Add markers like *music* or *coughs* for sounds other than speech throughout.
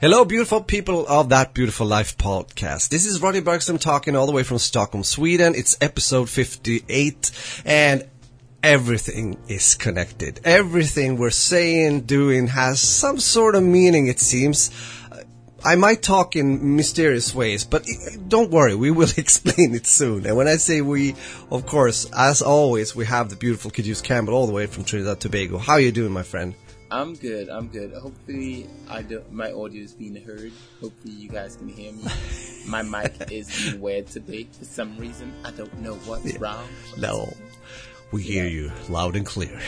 Hello, beautiful people of that beautiful life podcast. This is Roddy Bergström talking all the way from Stockholm, Sweden. It's episode 58 and everything is connected. Everything we're saying, doing has some sort of meaning, it seems. I might talk in mysterious ways, but don't worry, we will *laughs* explain it soon. And when I say we, of course, as always, we have the beautiful Caduce Campbell all the way from Trinidad Tobago. How are you doing, my friend? I'm good. I'm good. Hopefully, I do, my audio is being heard. Hopefully, you guys can hear me. *laughs* my mic is being weird today for some reason. I don't know what's yeah. wrong. No, we hear you loud and clear.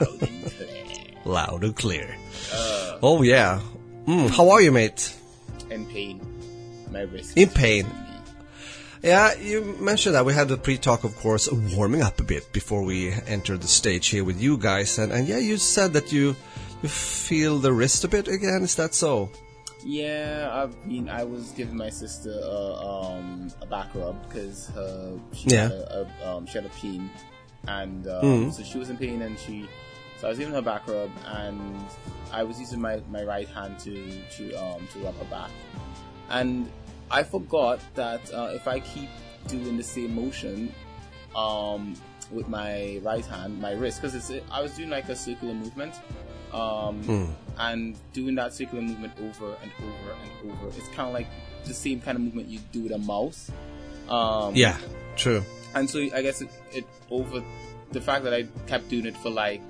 loud and *laughs* clear. loud and clear. Uh, oh yeah. Mm, how are you, mate? In pain. My wrist. In pain. Yeah, you mentioned that we had the pre-talk, of course, warming up a bit before we entered the stage here with you guys, and, and yeah, you said that you you feel the wrist a bit again. Is that so? Yeah, I've been. I was giving my sister a, um, a back rub because her she yeah. had a, a um, she had a pain, and um, mm. so she was in pain, and she so I was giving her a back rub, and I was using my, my right hand to to um to rub her back, and I forgot that uh, if I keep doing the same motion um, with my right hand, my wrist, because I was doing like a circular movement, um, mm. and doing that circular movement over and over and over. It's kind of like the same kind of movement you do with a mouse. Um, yeah, true. And so I guess it, it over the fact that I kept doing it for like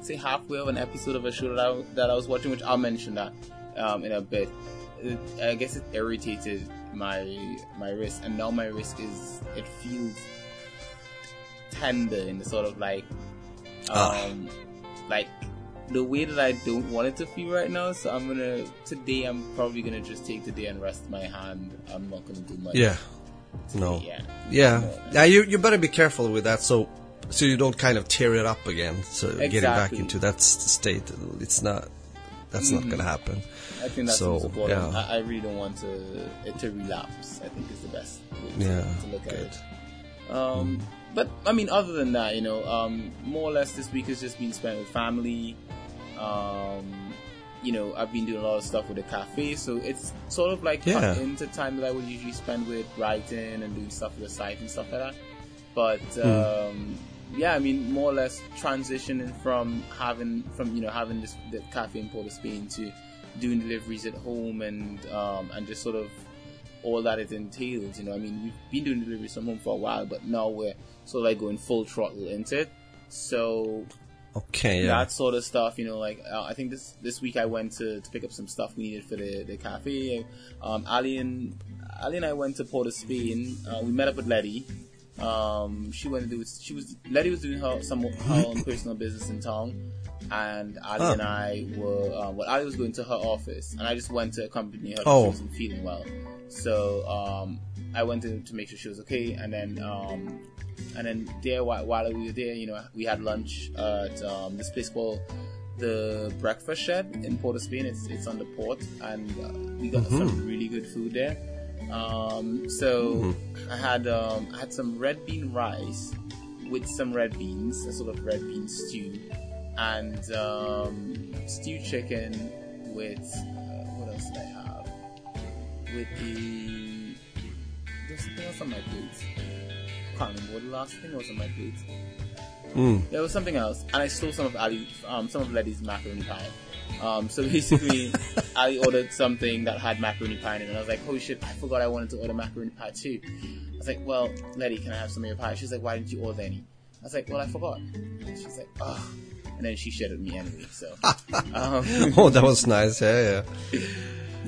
say halfway of an episode of a show that I, that I was watching, which I'll mention that um, in a bit. It, I guess it irritated my my wrist, and now my wrist is it feels tender in the sort of like ah. um like the way that I don't want it to feel right now. So I'm gonna today I'm probably gonna just take the day and rest my hand. I'm not gonna do much. Yeah. Today, no. Yeah. Yeah. Yeah. You you better be careful with that. So so you don't kind of tear it up again. So exactly. getting back into that state, it's not. That's mm-hmm. not gonna happen. I think that's so, important. Yeah. I, I, really don't want to it to relapse. I think is the best way to, yeah, to look good. at it. Um, mm. But I mean, other than that, you know, um, more or less this week has just been spent with family. Um, you know, I've been doing a lot of stuff with the cafe, so it's sort of like yeah. into time that I would usually spend with writing and doing stuff with the site and stuff like that. But mm. yeah, I mean, more or less transitioning from having from you know having this the cafe in Port of Spain to doing deliveries at home and um, and just sort of all that it entails. You know, I mean, we've been doing deliveries from home for a while, but now we're sort of like going full throttle into it. So okay, yeah. that sort of stuff. You know, like uh, I think this this week I went to, to pick up some stuff we needed for the the cafe. Um, Ali and Ali and I went to Port of Spain. Uh, we met up with Letty. Um, she went to do she was Letty was doing her some her own *laughs* personal business in town and Ali oh. and I were um, well, Ali was going to her office, and I just went to accompany her. Oh. She wasn't feeling well, so um, I went to, to make sure she was okay, and then um, and then there while, while we were there, you know, we had lunch at um, this place called the Breakfast Shed in Port of Spain. It's it's on the port, and uh, we got mm-hmm. some really good food there. Um, so mm-hmm. I had um, I had some red bean rice with some red beans, a sort of red bean stew and um, stewed chicken with uh, what else did I have? With the there's something else on my plate. Can't remember what the last thing was on my plate. Mm. There was something else, and I stole some of Ali, um, some of Letty's macaroni pie. Um, so basically, *laughs* Ali ordered something that had macaroni pie in it, and I was like, "Holy shit! I forgot I wanted to order macaroni pie too." I was like, "Well, Letty, can I have some of your pie?" She's like, "Why didn't you order any?" I was like, "Well, I forgot." She's like, "Oh." And then she shared at me anyway. So, *laughs* um, oh, *laughs* that was nice. Yeah, yeah.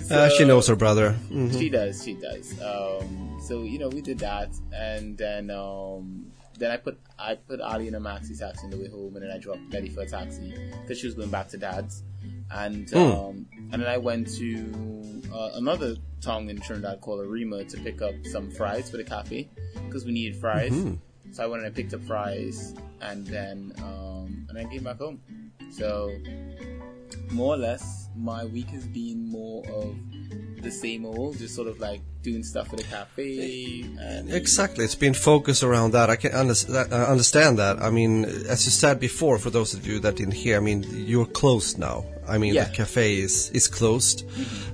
So, *laughs* uh, she knows her brother. Mm-hmm. She does. She does. Um, so you know, we did that, and then um, then I put I put Ali in a maxi taxi on the way home, and then I dropped Betty for a taxi because she was going back to dad's, and um, and then I went to uh, another town in Trinidad called Arima to pick up some fries for the cafe because we needed fries. So I went and I picked up fries, and then um, and then came back home. So more or less, my week has been more of the same old, just sort of like doing stuff at the cafe. And Exactly. It's been focused around that. I can understand, uh, that. I mean, as you said before, for those of you that didn't hear, I mean, you're closed now. I mean, Yeah. the cafe is, is closed,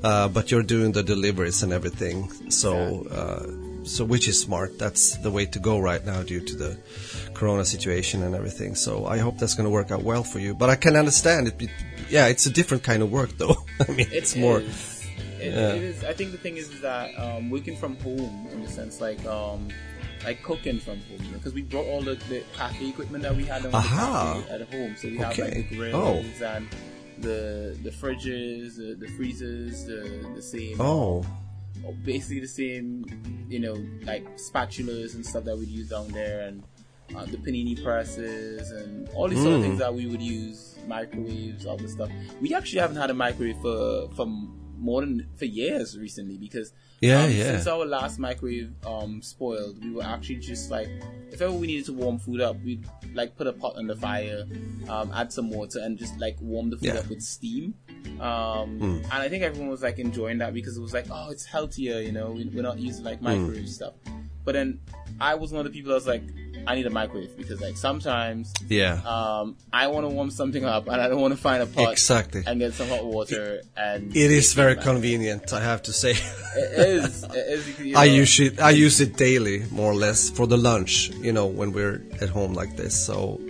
uh, but you're doing the deliveries and everything. So, uh, so which is smart. That's the way to go right now due to the corona situation and everything. So I hope that's going to work out well for you. But I can understand it. Yeah, it's a different kind of work though. *laughs* I mean, It it's more. is- It, Yeah. it is. I think the thing is, is that um, working from home, in the sense like um, like cooking from home, because we brought all the, the cafe equipment that we had on the Aha. at home. So we have like Okay. the Oh. and the the fridges, the, the freezers, the the same. Oh, basically the same, you know, like spatulas and stuff that we'd use down there, and uh, the panini presses and all these sort of Mm. things that we would use, microwaves, all this stuff. We actually haven't had a microwave for for more than for years recently because Yeah, um, yeah. since our last microwave um spoiled, we were actually just like if ever we needed to warm food up, we'd like put a pot on the fire, um, add some water, and just like warm the food Yeah. up with steam. Um, and I think everyone was like enjoying that because it was like, oh, it's healthier, you know, we- we're not using like microwave stuff. But then I was one of the people that was like, I need a microwave because like sometimes yeah. um, I want to warm something up and I don't want to find a pot Exactly. and get some hot water and It is very convenient, I have to say. is. It is you I use it. I use it daily, more or less, for the lunch. You know, when we're at home like this. So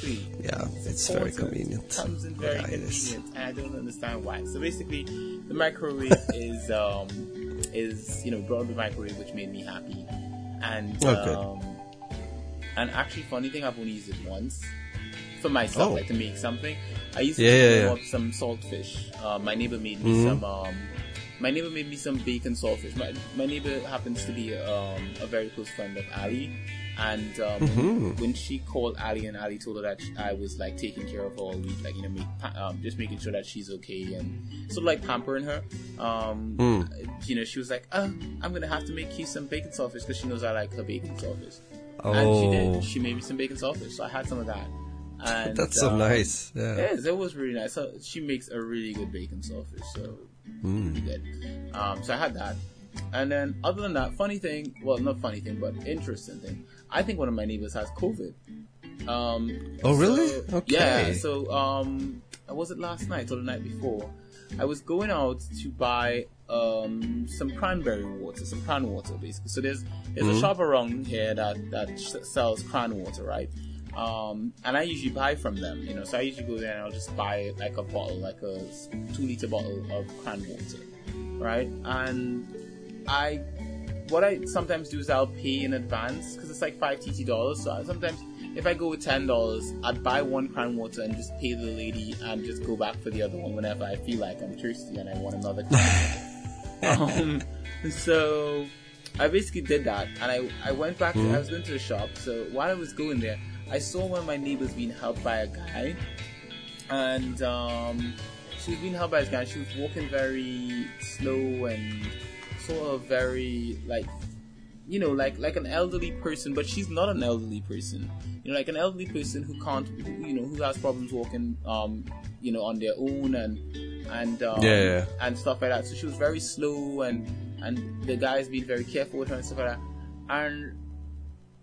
sweet. yeah, it's very convenient. Comes in very Yeah, convenient, and I don't understand why. So basically, the microwave *laughs* is um is you know the microwave, which made me happy, and Oh, um and actually, funny thing, I've only used it once for myself, Oh. like to make something. I used Yeah, to yeah, up some saltfish. Uh, my neighbor made me Mhm. some. Um, my neighbor made me some bacon saltfish. My, my neighbor happens to be um, a very close friend of Ali, and um, Mhm. when she called Ali and Ali told her that I was like taking care of her all week, like you know, make, um, just making sure that she's okay and sort of like pampering her. Um, Mm. You know, she was like, "Oh, I'm gonna have to make you some bacon sausage because she knows I like her bacon saltfish." And she Oh, did. She made me some bacon sausage, so I had some of that. And, that's so um, nice. Yeah. Yes, it was really nice. So she makes a really good bacon sausage, so Mm. really good. Um, so I had that, and then other than that, funny thing, well, not funny thing, but interesting thing. I think one of my neighbors has COVID. Um, Oh, really? so- Okay. Yeah. So um, was it last night or the night before? I was going out to buy um, some cranberry water, some cran water, basically. So there's there's Mm-hmm. a shop around here that that sells cran water, right? Um, and I usually buy from them, you know. So I usually go there and I'll just buy like a bottle, like a two liter bottle of cran water, right? And I, what I sometimes do is I'll pay in advance because it's like five TT dollars. So I, sometimes if I go with ten dollars, I'd buy one cran water and just pay the lady and just go back for the other one whenever I feel like I'm thirsty and I want another *laughs* um, so I basically did that, and I I went back. To, I was going to the shop. So while I was going there, I saw one of my neighbors being helped by a guy, and um, she was being helped by this guy. She was walking very slow and sort of very like you know, like like an elderly person, but she's not an elderly person. You know, like an elderly person who can't, you know, who has problems walking, um, you know, on their own and and um, Yeah, yeah. and stuff like that. So she was very slow, and and the guy's being very careful with her and stuff like that. And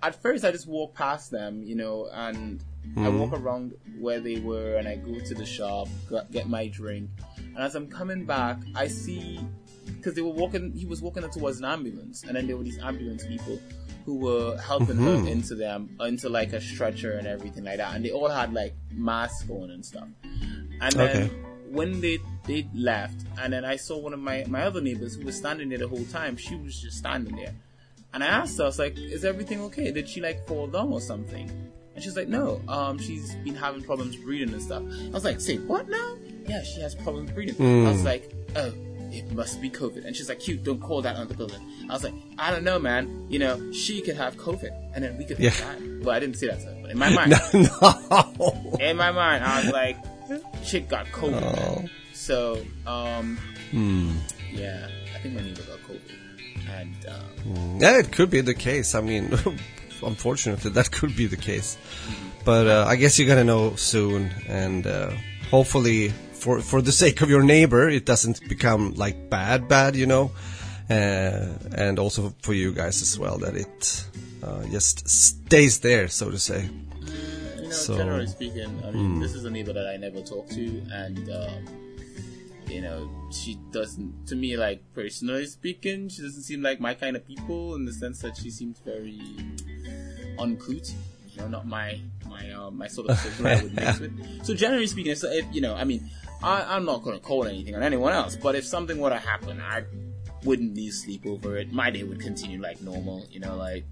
at first, I just walk past them, you know, and I walk around where they were, and I go to the shop, get my drink, and as I'm coming back, I see because they were walking, he was walking towards an ambulance, and then there were these ambulance people who were helping Mhm. her into them, into like a stretcher and everything like that, and they all had like masks on and stuff. And then Okay. when they they left, and then I saw one of my my other neighbors who was standing there the whole time. She was just standing there, and I asked her, I was like, "Is everything okay? Did she like fall down or something?" And she's like, "No, um, she's been having problems breathing and stuff." I was like, "Say what now?" Yeah, she has problems breathing. I was like, "Oh, it must be COVID. And she's like, cute, don't call that on the building. I was like, I don't know, man. You know, she could have COVID and then we could Yeah. die. Well, I didn't see that to but in my *laughs* mind, no. in my mind, I was like, chick got COVID. Oh. So, um, Hmm. yeah, I think my neighbor got COVID. And, um, Yeah, it could be the case. I mean, *laughs* unfortunately, that could be the case. But uh, I guess you're gonna know soon, and uh, hopefully, for for the sake of your neighbor, it doesn't become like bad, bad, you know, uh, and also for you guys as well, that it uh, just stays there, so to say. you know, So- generally speaking, I mean, this is a neighbor that I never talk to, and um, you know, she doesn't. To me, like personally speaking, she doesn't seem like my kind of people in the sense that she seems very uncouth. You know, not my my uh, my sort of *laughs* circle I would mix with. So generally speaking, if, if you know, I mean, I, I'm not going to call anything on anyone else, but if something were to happen, I wouldn't lose sleep over it. My day would continue like normal. You know, like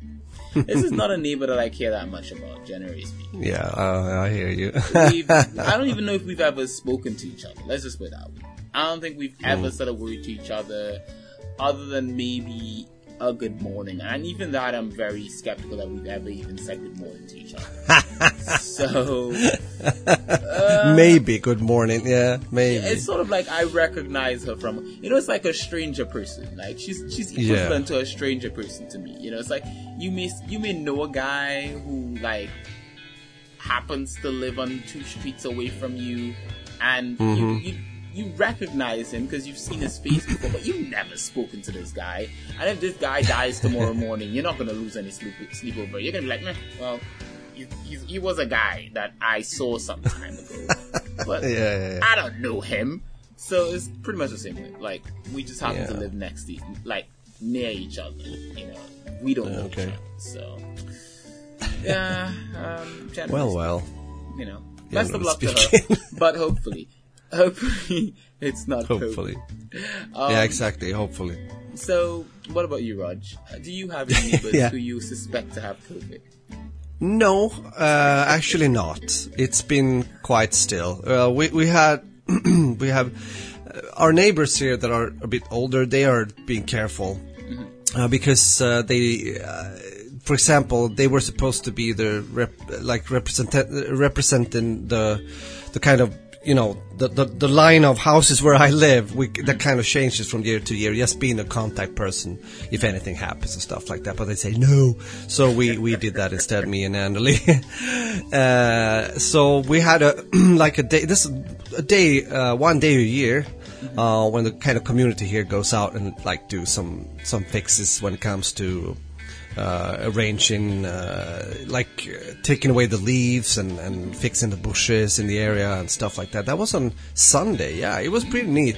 this is not a *laughs* neighbor that I care that much about. Generally speaking Yeah, uh, I hear you. I don't even know if we've ever *laughs* spoken to each other. Let's just put it that way. I don't think we've ever said a word to each other other than maybe a good morning. And even that, I'm very skeptical that we've ever even said good morning to each other. *laughs* so, Uh-huh. maybe. Good morning. Yeah, maybe. it's sort of like I recognize her from, you know, it's like a stranger person. Like she's she's Yeah. equivalent to a stranger person to me. You know, it's like you may you may know a guy who like happens to live on two streets away from you, and you, mm-hmm. you you recognize him because you've seen his face before, but you've never spoken to this guy. And if this guy dies tomorrow *laughs* morning, you're not gonna lose any sleep sleep over. You're gonna be like, well. He, he, he was a guy that I saw some time ago, *laughs* but yeah, yeah, yeah. I don't know him. So it's pretty much the same way. Like we just happen to live next to, like near each other. You know, we don't know Okay. each other. So yeah, um, Well, well. you know, best of luck to her. *laughs* But hopefully, hopefully *laughs* it's not. Hopefully. Um, yeah, exactly. Hopefully. So, what about you, Raj? Uh, Do you have any neighbors Yeah. who you suspect to have COVID? No, uh, actually not. It's been quite still. Uh, we we had *clears throat* we have uh, our neighbors here that are a bit older. They are being careful uh, because uh, they, uh, for example, they were supposed to be the rep, like represent representing the the kind of you know the, the the line of houses where I live. We that kind of changes from year to year. Just being a contact person if anything happens and stuff like that. But they say no, so we we did that instead. Me and Anneli. *laughs* uh, so we had a *clears throat* like a day. This a day, uh, one day a year. Uh, when the kind of community here goes out and like do some some fixes when it comes to uh, arranging, uh, like uh, taking away the leaves and, and fixing the bushes in the area and stuff like that. That was on Sunday. Yeah, it was pretty neat.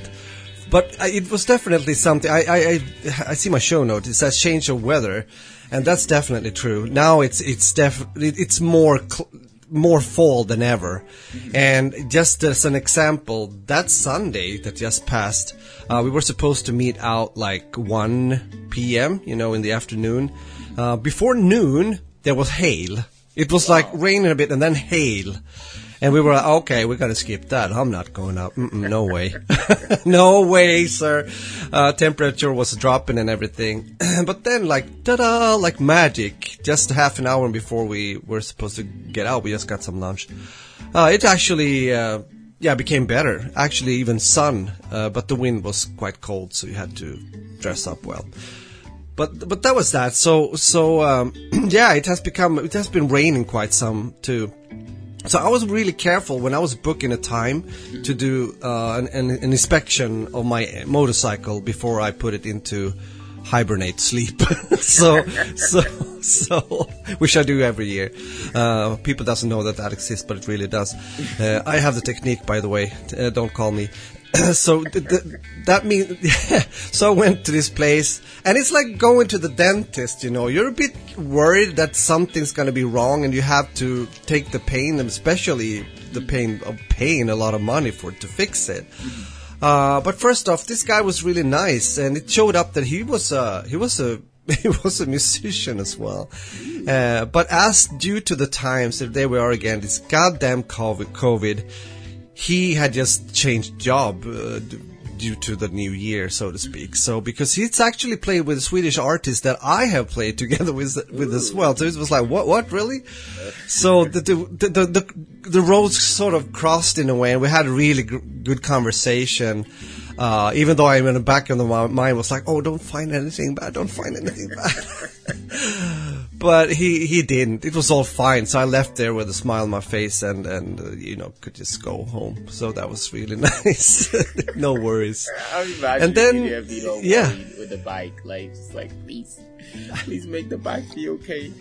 But uh, it was definitely something. I, I I I see my show note. It says change of weather, and that's definitely true. Now it's it's def it's more. Cl- more fall than ever. And just as an example, that Sunday that just passed, uh, we were supposed to meet out like 1 p.m., you know, in the afternoon. Uh, before noon, there was hail. It was like raining a bit and then hail. And we were like, okay, we gotta skip that. I'm not going out. Mm-mm, no way. *laughs* no way, sir. Uh, temperature was dropping and everything. *clears throat* but then, like, ta-da, like magic. Just half an hour before we were supposed to get out, we just got some lunch. Uh, it actually, uh, yeah, became better. Actually, even sun, uh, but the wind was quite cold, so you had to dress up well but but that was that. So so um, *clears throat* yeah, it has become it has been raining quite some too. So I was really careful when I was booking a time to do uh, an, an, an inspection of my motorcycle before I put it into hibernate sleep. *laughs* so so so which I do every year. Uh, people doesn't know that that exists, but it really does. Uh, I have the technique, by the way. Uh, don't call me. *coughs* so th- th- that means *laughs* so I went to this place and it's like going to the dentist you know. You're a bit worried that something's going to be wrong and you have to take the pain and especially the pain of paying a lot of money for to fix it. Uh, but first off this guy was really nice and it showed up that he was a he was a *laughs* he was a musician as well. Uh, but as due to the times there we are again this goddamn covid, COVID he had just changed job uh, due to the new year, so to speak. So because he's actually played with a Swedish artist that I have played *laughs* together with with as well. So it was like, what, what, really? So the the the the, the roads sort of crossed in a way, and we had a really good conversation. Uh, even though I'm in the back of the mind was like, oh, don't find anything bad, don't find anything bad. *laughs* but he he didn't. It was all fine. So I left there with a smile on my face and and uh, you know could just go home. So that was really *laughs* nice. *laughs* no worries. and then yeah, with the bike, like just like please, please make the bike be okay.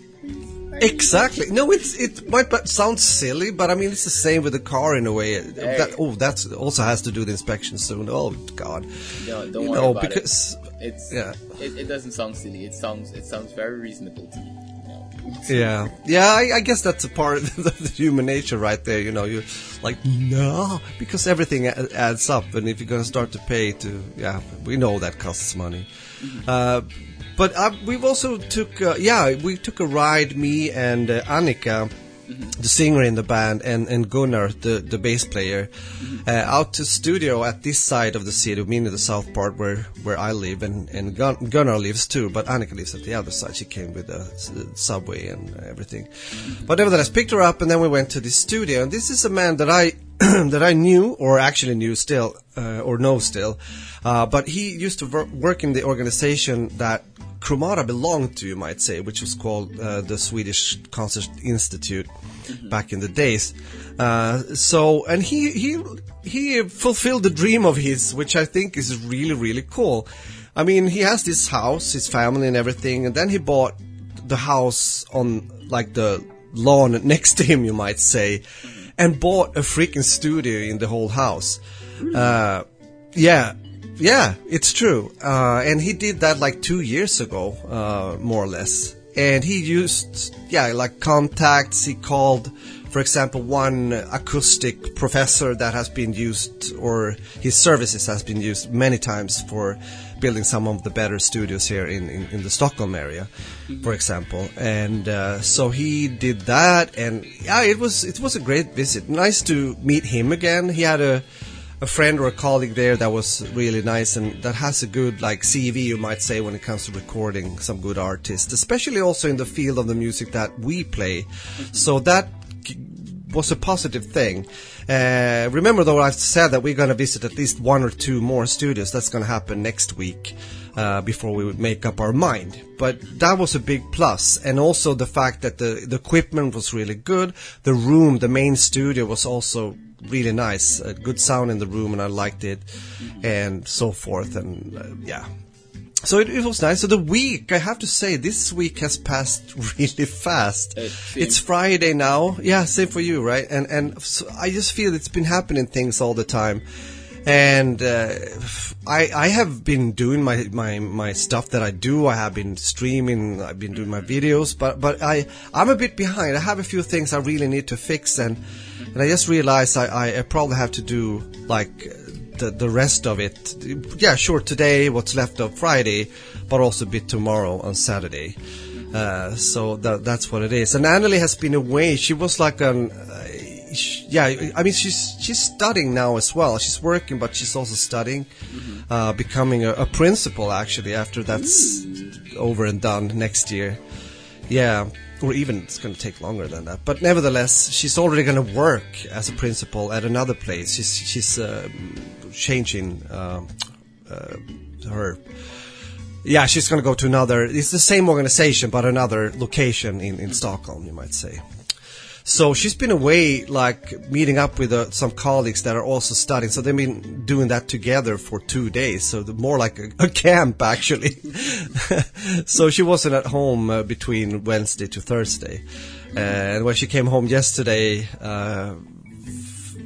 Exactly. No, it's it might sound silly, but I mean it's the same with the car in a way. Hey. That oh, that also has to do with inspection soon. Oh God. No, don't you worry know, about because, it. It's yeah. It, it, doesn't sound silly. It sounds it sounds very reasonable to me. Yeah, yeah. I, I, guess that's a part of *laughs* the, the, human nature, right there. You know, you're like no, because everything adds up, and if you're gonna start to pay to, yeah, we know that costs money. Mm-hmm. Uh, but uh, we've also took, uh, yeah, we took a ride, me and uh, Annika, mm-hmm. the singer in the band, and, and Gunnar, the, the bass player, mm-hmm. uh, out to studio at this side of the city, meaning the south part where, where I live, and, and Gun- Gunnar lives too, but Annika lives at the other side. She came with the, the subway and everything. Mm-hmm. But nevertheless, picked her up, and then we went to the studio. And this is a man that I *clears throat* that I knew, or actually knew still, uh, or know still. Uh, but he used to ver- work in the organization that Chromata belonged to, you might say, which was called uh, the Swedish Concert Institute mm-hmm. back in the days. Uh, so, and he he he fulfilled the dream of his, which I think is really really cool. I mean, he has this house, his family, and everything, and then he bought the house on like the lawn next to him, you might say, and bought a freaking studio in the whole house. Uh, yeah, yeah, it's true. Uh, and he did that like two years ago, uh, more or less. And he used, yeah, like contacts. He called, for example, one acoustic professor that has been used, or his services has been used many times for building some of the better studios here in, in, in the Stockholm area, mm-hmm. for example. And uh, so he did that, and yeah, it was it was a great visit. Nice to meet him again. He had a a friend or a colleague there that was really nice and that has a good like CV you might say when it comes to recording some good artists, especially also in the field of the music that we play. So that was a positive thing. Uh, remember though, I said that we're going to visit at least one or two more studios. That's going to happen next week. Uh, before we would make up our mind. But that was a big plus, and also the fact that the the equipment was really good. The room, the main studio, was also really nice. Good sound in the room, and I liked it, and so forth. And uh, yeah, so it, it, was nice. So the week, I have to say, this week has passed *laughs* really fast. it's Friday now. Yeah, same for you, right? And and so I just feel it's been happening things all the time. And uh, I I have been doing my, my, my stuff that I do. I have been streaming. I've been doing my videos, but but I I'm a bit behind. I have a few things I really need to fix, and and I just realized I, I probably have to do like the, the rest of it. Yeah, sure, today, what's left of Friday, but also a bit tomorrow on Saturday. Uh, so that, that's what it is. And Annalie has been away. She was like an, uh, yeah, I mean, she's she's studying now as well. She's working, but she's also studying, mm-hmm. uh, becoming a, a, principal actually after that's mm. over and done next year. Yeah or even it's going to take longer than that. But nevertheless, she's already going to work as a principal at another place. She's she's uh, changing uh, uh, her. Yeah, she's going to go to another. It's the same organization, but another location in in Stockholm, you might say. So she's been away, like meeting up with uh, some colleagues that are also studying. So they've been doing that together for two days. So more like a, a camp actually. *laughs* so she wasn't at home uh, between Wednesday to Thursday. and when she came home yesterday, uh,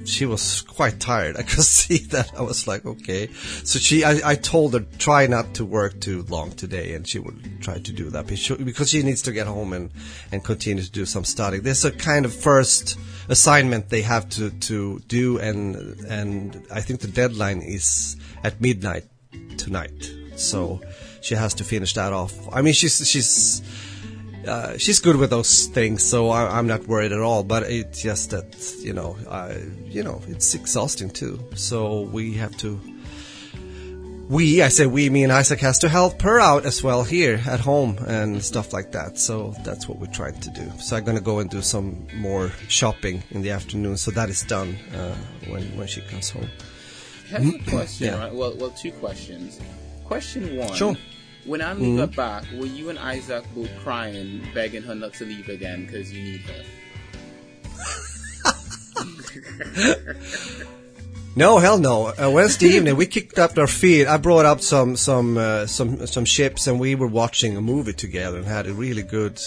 she was quite tired. *laughs* I could see that. I was like, okay. So she, I, I told her try not to work too long today, and she would try to do that because she needs to get home and and continue to do some studying. There's a kind of first assignment they have to to do, and and I think the deadline is at midnight tonight. So she has to finish that off. I mean, she's she's uh, she's good with those things, so I, am not worried at all. But it's just that you know, I, you know, it's exhausting too. So we have to we, I say we, me and Isaac has to help her out as well here at home and stuff like that. So that's what we're trying to do. So I'm gonna go and do some more shopping in the afternoon. So that is done uh, when when she comes home. I have a question, Yeah. right? Well, well, two questions. Question one. Sure. When Annie got back, were you and Isaac both crying, begging her not to leave again because you need her? *laughs* No, hell no. Uh, Wednesday evening, we kicked up our feet. I brought up some some uh, some some chips, and we were watching a movie together and had a really good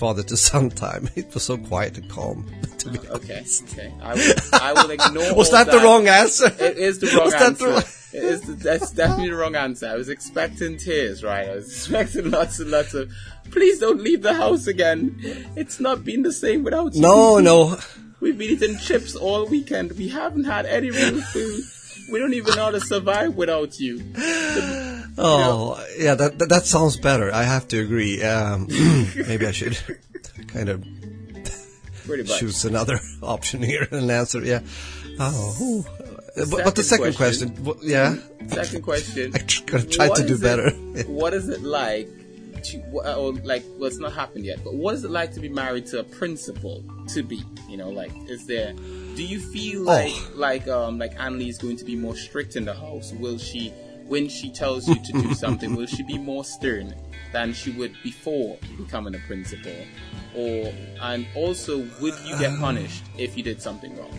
father to *laughs* son time. It was so quiet and calm. *laughs* To be Okay, okay. I will, I will *laughs* ignore. Was all that the wrong answer? It is the wrong Was that answer. the wrong- It is the, that's definitely the wrong answer. I was expecting tears, right? I was expecting lots and lots of. Please don't leave the house again. It's not been the same without you. No, no. We've been eating chips all weekend. We haven't had any real food. We don't even know how to survive without you. *sighs* Oh, yeah, that, that that sounds better. I have to agree. Um, *clears throat* maybe I should *laughs* kind of choose another *laughs* option here and answer. Yeah. Oh, but, but the Second question, question. yeah, Second question. *laughs* I tr- try to do it- better. what is it like to, or like, well, it's not happened yet, but what is it like to be married to a principal to be? You know, like, is there, do you feel Oh. like, like, um, like Annalie is going to be more strict in the house? Will she, when she tells you to do *laughs* something, will she be more stern than she would before becoming a principal? Or, and also, would you get *sighs* punished if you did something wrong?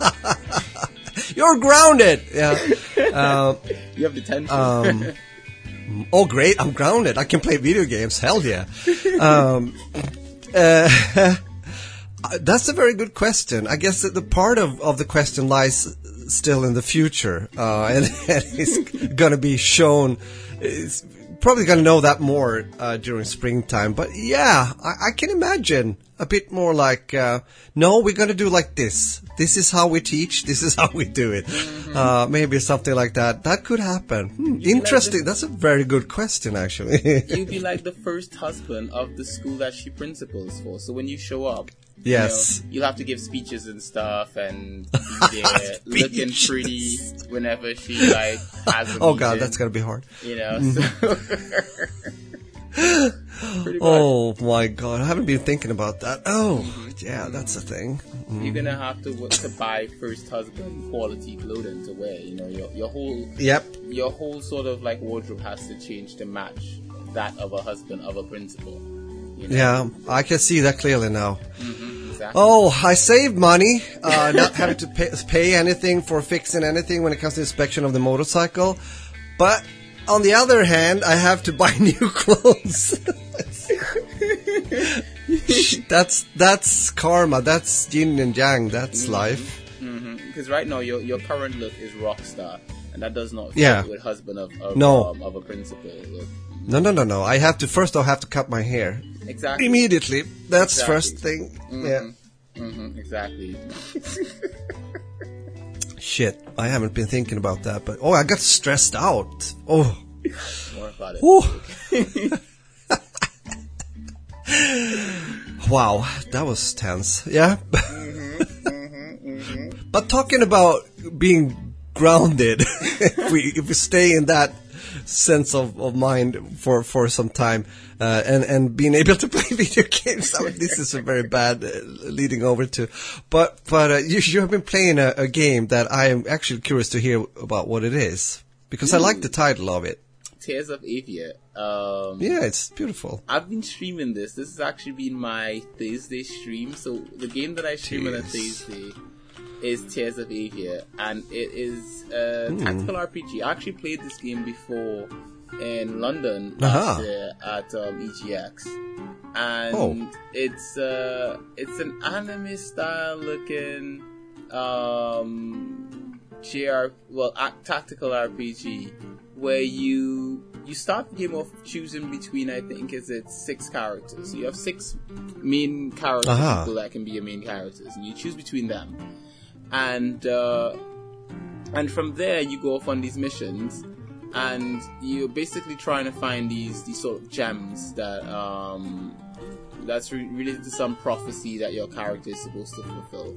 *laughs* You're grounded. Yeah. *laughs* Uh, You have detention. Um, oh, great! I'm grounded. I can play video games. Hell yeah! Um, uh, that's a very good question. I guess that the part of, of the question lies still in the future, uh, and, *laughs* and it's going to be shown. It's probably going to know that more uh, during springtime. But yeah, I, I can imagine a bit more like, uh, no, we're going to do like this. This is how we teach. *laughs* This is how we do it. Uh, maybe something like that. That could happen. Hmm, interesting. That's a very good question, actually. You'd be like the first husband of the school that she principals for. So when you show up, Yes. you know, you'll have to give speeches and stuff and be *laughs* there looking pretty whenever she like has a oh god, meeting, that's gonna be hard. you know. Mm-hmm. So *laughs* Oh my god, I haven't been thinking about that. Oh, mm-hmm. yeah, that's a thing. you're gonna mm-hmm. have to w- to buy first husband quality clothing to wear. You know, your your whole Yep. your whole sort of like wardrobe has to change to match that of a husband of a principal. You know? Yeah, I can see that clearly now. Exactly. Oh, I saved money, uh, *laughs* not having to pay, pay anything for fixing anything when it comes to inspection of the motorcycle. But on the other hand, I have to buy *laughs* new clothes. that's that's karma. That's yin and yang. That's life. Because right now your your current look is rock star, and that does not fit Yeah. with husband of of, No. um, of a principal look. No, no, no, no. I have to first. I have to cut my hair Exactly. immediately. That's Exactly. first thing. Mm-hmm. Yeah. hmm exactly. *laughs* Shit, I haven't been thinking about that. But oh, I got stressed out. Oh. More about it. *laughs* Wow, that was tense. Yeah. *laughs* Mm-hmm. Mm-hmm. But talking about being grounded, if we if we stay in that sense of, of mind for, for some time, uh, and and being able to *laughs* play video games. I mean, this is a very bad uh, leading over to, but but uh, you you have been playing a, a game that I am actually curious to hear about what it is because I like the title of it. Tears of Avia. Um, Yeah, it's beautiful. I've been streaming this. This has actually been my Thursday stream. So the game that I stream on a Thursday is Tears of Avia, and it is a Hmm. tactical RPG. I actually played this game before in London last year at um, EGX, and Oh. it's uh, it's an anime style looking um, JR well a- tactical RPG where you you start the game off choosing between I think is it six characters. So you have six main characters people that can be your main characters, and you choose between them, and uh, and from there you go off on these missions, and you're basically trying to find these these sort of gems that um that's re- related to some prophecy that your character is supposed to fulfill.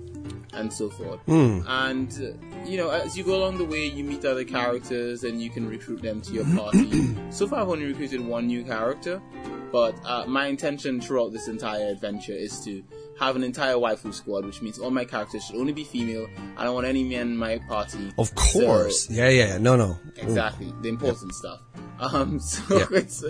and so forth. Hmm. And uh, you know, as you go along the way, you meet other characters and you can recruit them to your *clears throat* party. so far, I've only recruited one new character, but uh, my intention throughout this entire adventure is to have an entire waifu squad, which means all my characters should only be female. I don't want any men in my party. Of course. So- yeah, yeah. No, no. exactly the important stuff. *laughs* Um, so Yeah. *laughs* it's a,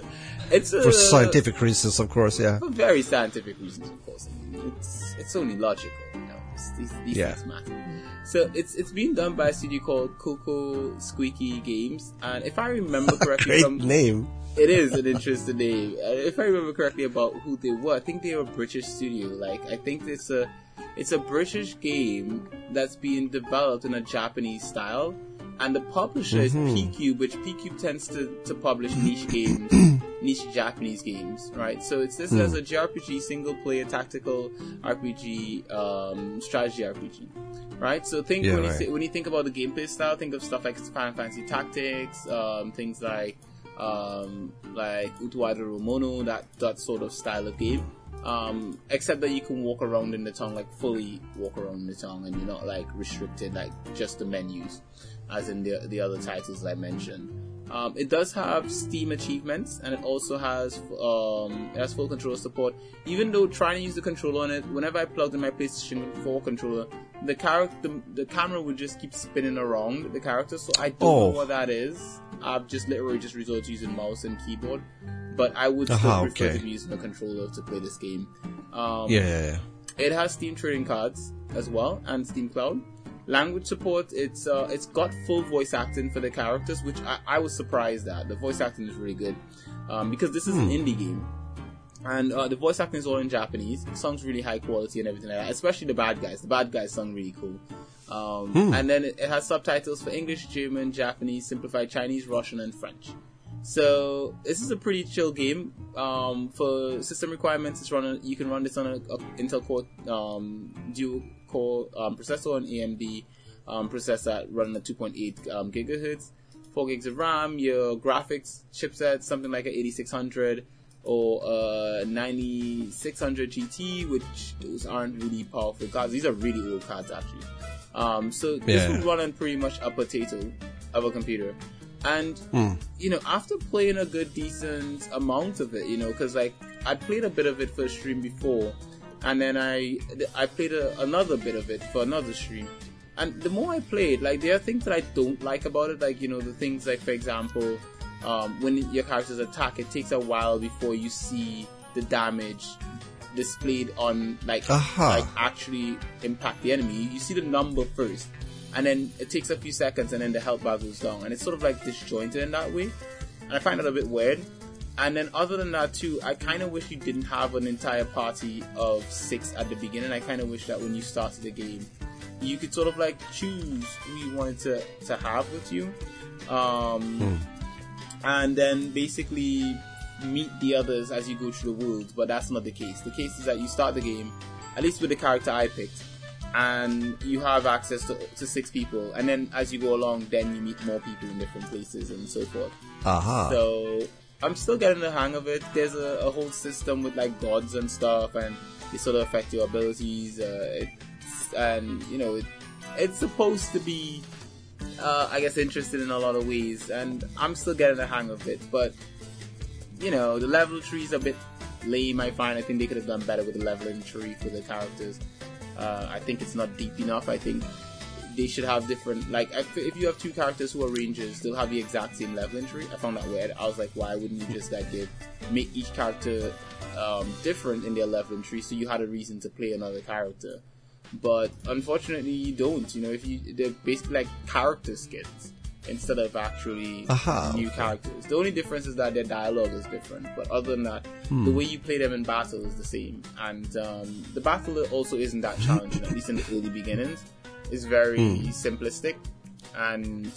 it's a, For scientific reasons, of course. Yeah. for very scientific reasons, of course. It's it's only logical, you know. These these Yeah. things matter. So it's it's being done by a studio called Coco Squeaky Games, and if I remember *laughs* correctly, Great from name. It is an interesting name. Uh, If I remember correctly about who they were, I think they were a British studio. Like I think it's a it's a British game that's being developed in a Japanese style, and the publisher is PQube, which PQube tends to, to publish niche *clears throat* games, niche Japanese games, right? So it's this as a JRPG, single player tactical RPG, um, strategy RPG. Right, so think Yeah, when you say, when you think about the gameplay style, think of stuff like Final Fantasy Tactics, um, things like um, like Utawarerumono, that that sort of style of game. Um, except that you can walk around in the town, like fully walk around in the town, and you're not like restricted, like just the menus, as in the the other titles I mentioned. Um, it does have Steam achievements, and it also has um, it has full controller support. Even though trying to use the controller on it, whenever I plugged in my PlayStation 4 controller, the character, the, the camera would just keep spinning around the character. So I don't Oh. know what that is. I've just literally just resorted to using mouse and keyboard, but I would still Aha, prefer okay. to be using a controller to play this game. Um, Yeah, yeah, yeah. it has Steam trading cards as well and Steam Cloud. Language support, it's uh, it's got full voice acting for the characters, which I, I was surprised at. The voice acting is really good um, because this is an indie game, and uh, the voice acting is all in Japanese. It sounds really high quality and everything like that. Especially the bad guys. The bad guys sound really cool. Um, And then it, it has subtitles for English, German, Japanese, simplified Chinese, Russian, and French. So this is a pretty chill game. Um, for system requirements, it's run. You can run this on a, a Intel Core um, dual core um, processor and AMD um, processor running at 2.8 um, gigahertz, 4 gigs of RAM. Your graphics chipset something like an 8600 or a 9600 GT, which those aren't really powerful cards. These are really old cards actually. Um, so this Yeah. would run on pretty much a potato of a computer. And Hmm. you know, after playing a good decent amount of it, you know, because like I played a bit of it for a stream before, and then I I played a, another bit of it for another stream. And the more I played, like there are things that I don't like about it, like you know the things like for example, um, when your characters attack, it takes a while before you see the damage displayed on like Aha. like actually impact the enemy. You see the number first, and then it takes a few seconds, and then the health bar goes down, and it's sort of like disjointed in that way. And I find that a bit weird. And then other than that too, I kind of wish you didn't have an entire party of six at the beginning. I kind of wish that when you started the game, you could sort of like choose who you wanted to to have with you. Um, and then basically meet the others as you go through the world. But that's not the case. The case is that you start the game, at least with the character I picked, and you have access to, to six people. And then as you go along, then you meet more people in different places and so forth. Aha. So I'm still getting the hang of it. There's a, a whole system with like gods and stuff, and they sort of affect your abilities. Uh, it's, and you know, it, it's supposed to be, uh, I guess, interesting in a lot of ways. And I'm still getting the hang of it. But you know, the level tree is a bit lame. I find. I think they could have done better with the leveling tree for the characters. Uh, I think it's not deep enough. I think they should have different like if if you have two characters who are rangers they'll have the exact same leveling tree i found that weird. I was like why wouldn't you just like give make each character um, different in their leveling tree so you had a reason to play another character? But unfortunately you don't you know if you they're basically like character skins instead of actually Aha, new okay. characters the only difference is that their dialogue is different but other than that the way you play them in battle is the same and um, the battle also isn't that challenging at least in the early beginnings is very simplistic and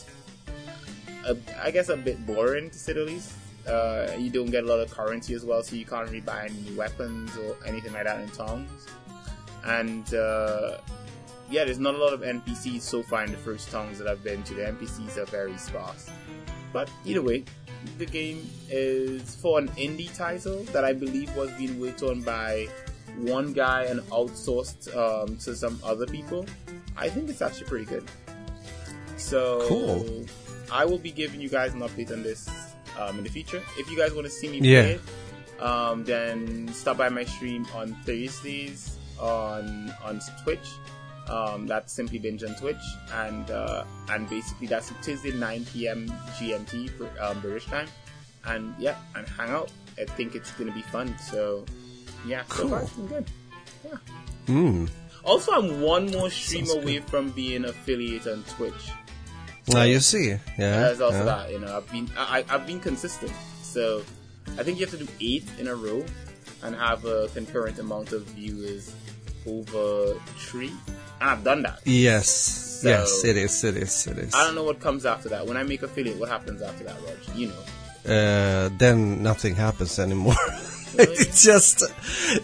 a, I guess a bit boring to say the least. Uh, you don't get a lot of currency as well, so you can't really buy any new weapons or anything like that in towns. And uh, yeah, there's not a lot of NPCs so far in the first towns that I've been to. The NPCs are very sparse. But either way, the game is for an indie title that I believe was being worked on by one guy and outsourced um, to some other people, I think it's actually pretty good. So Cool. I will be giving you guys an update on this um, in the future. If you guys want to see me Yeah. play it, um, then stop by my stream on Thursdays on on Twitch. Um, that's simply binge on Twitch, and uh, and basically that's Tuesday 9 p.m. GMT for um, British time, and yeah, and hang out. I think it's gonna be fun. So yeah, so far Cool. it's been good. Yeah. Hmm. Also, I'm one more stream Sounds away from being affiliate on Twitch. Now you see. Yeah. There's also yeah. that, you know. I've been I- I've been consistent, so I think you have to do eight in a row and have a concurrent amount of viewers over three. And I've done that. Yes. So- yes, it is. It is. It is. I don't know what comes after that. When I make affiliate, what happens after that, Rog? You know. uh, then nothing happens anymore. *laughs* it's just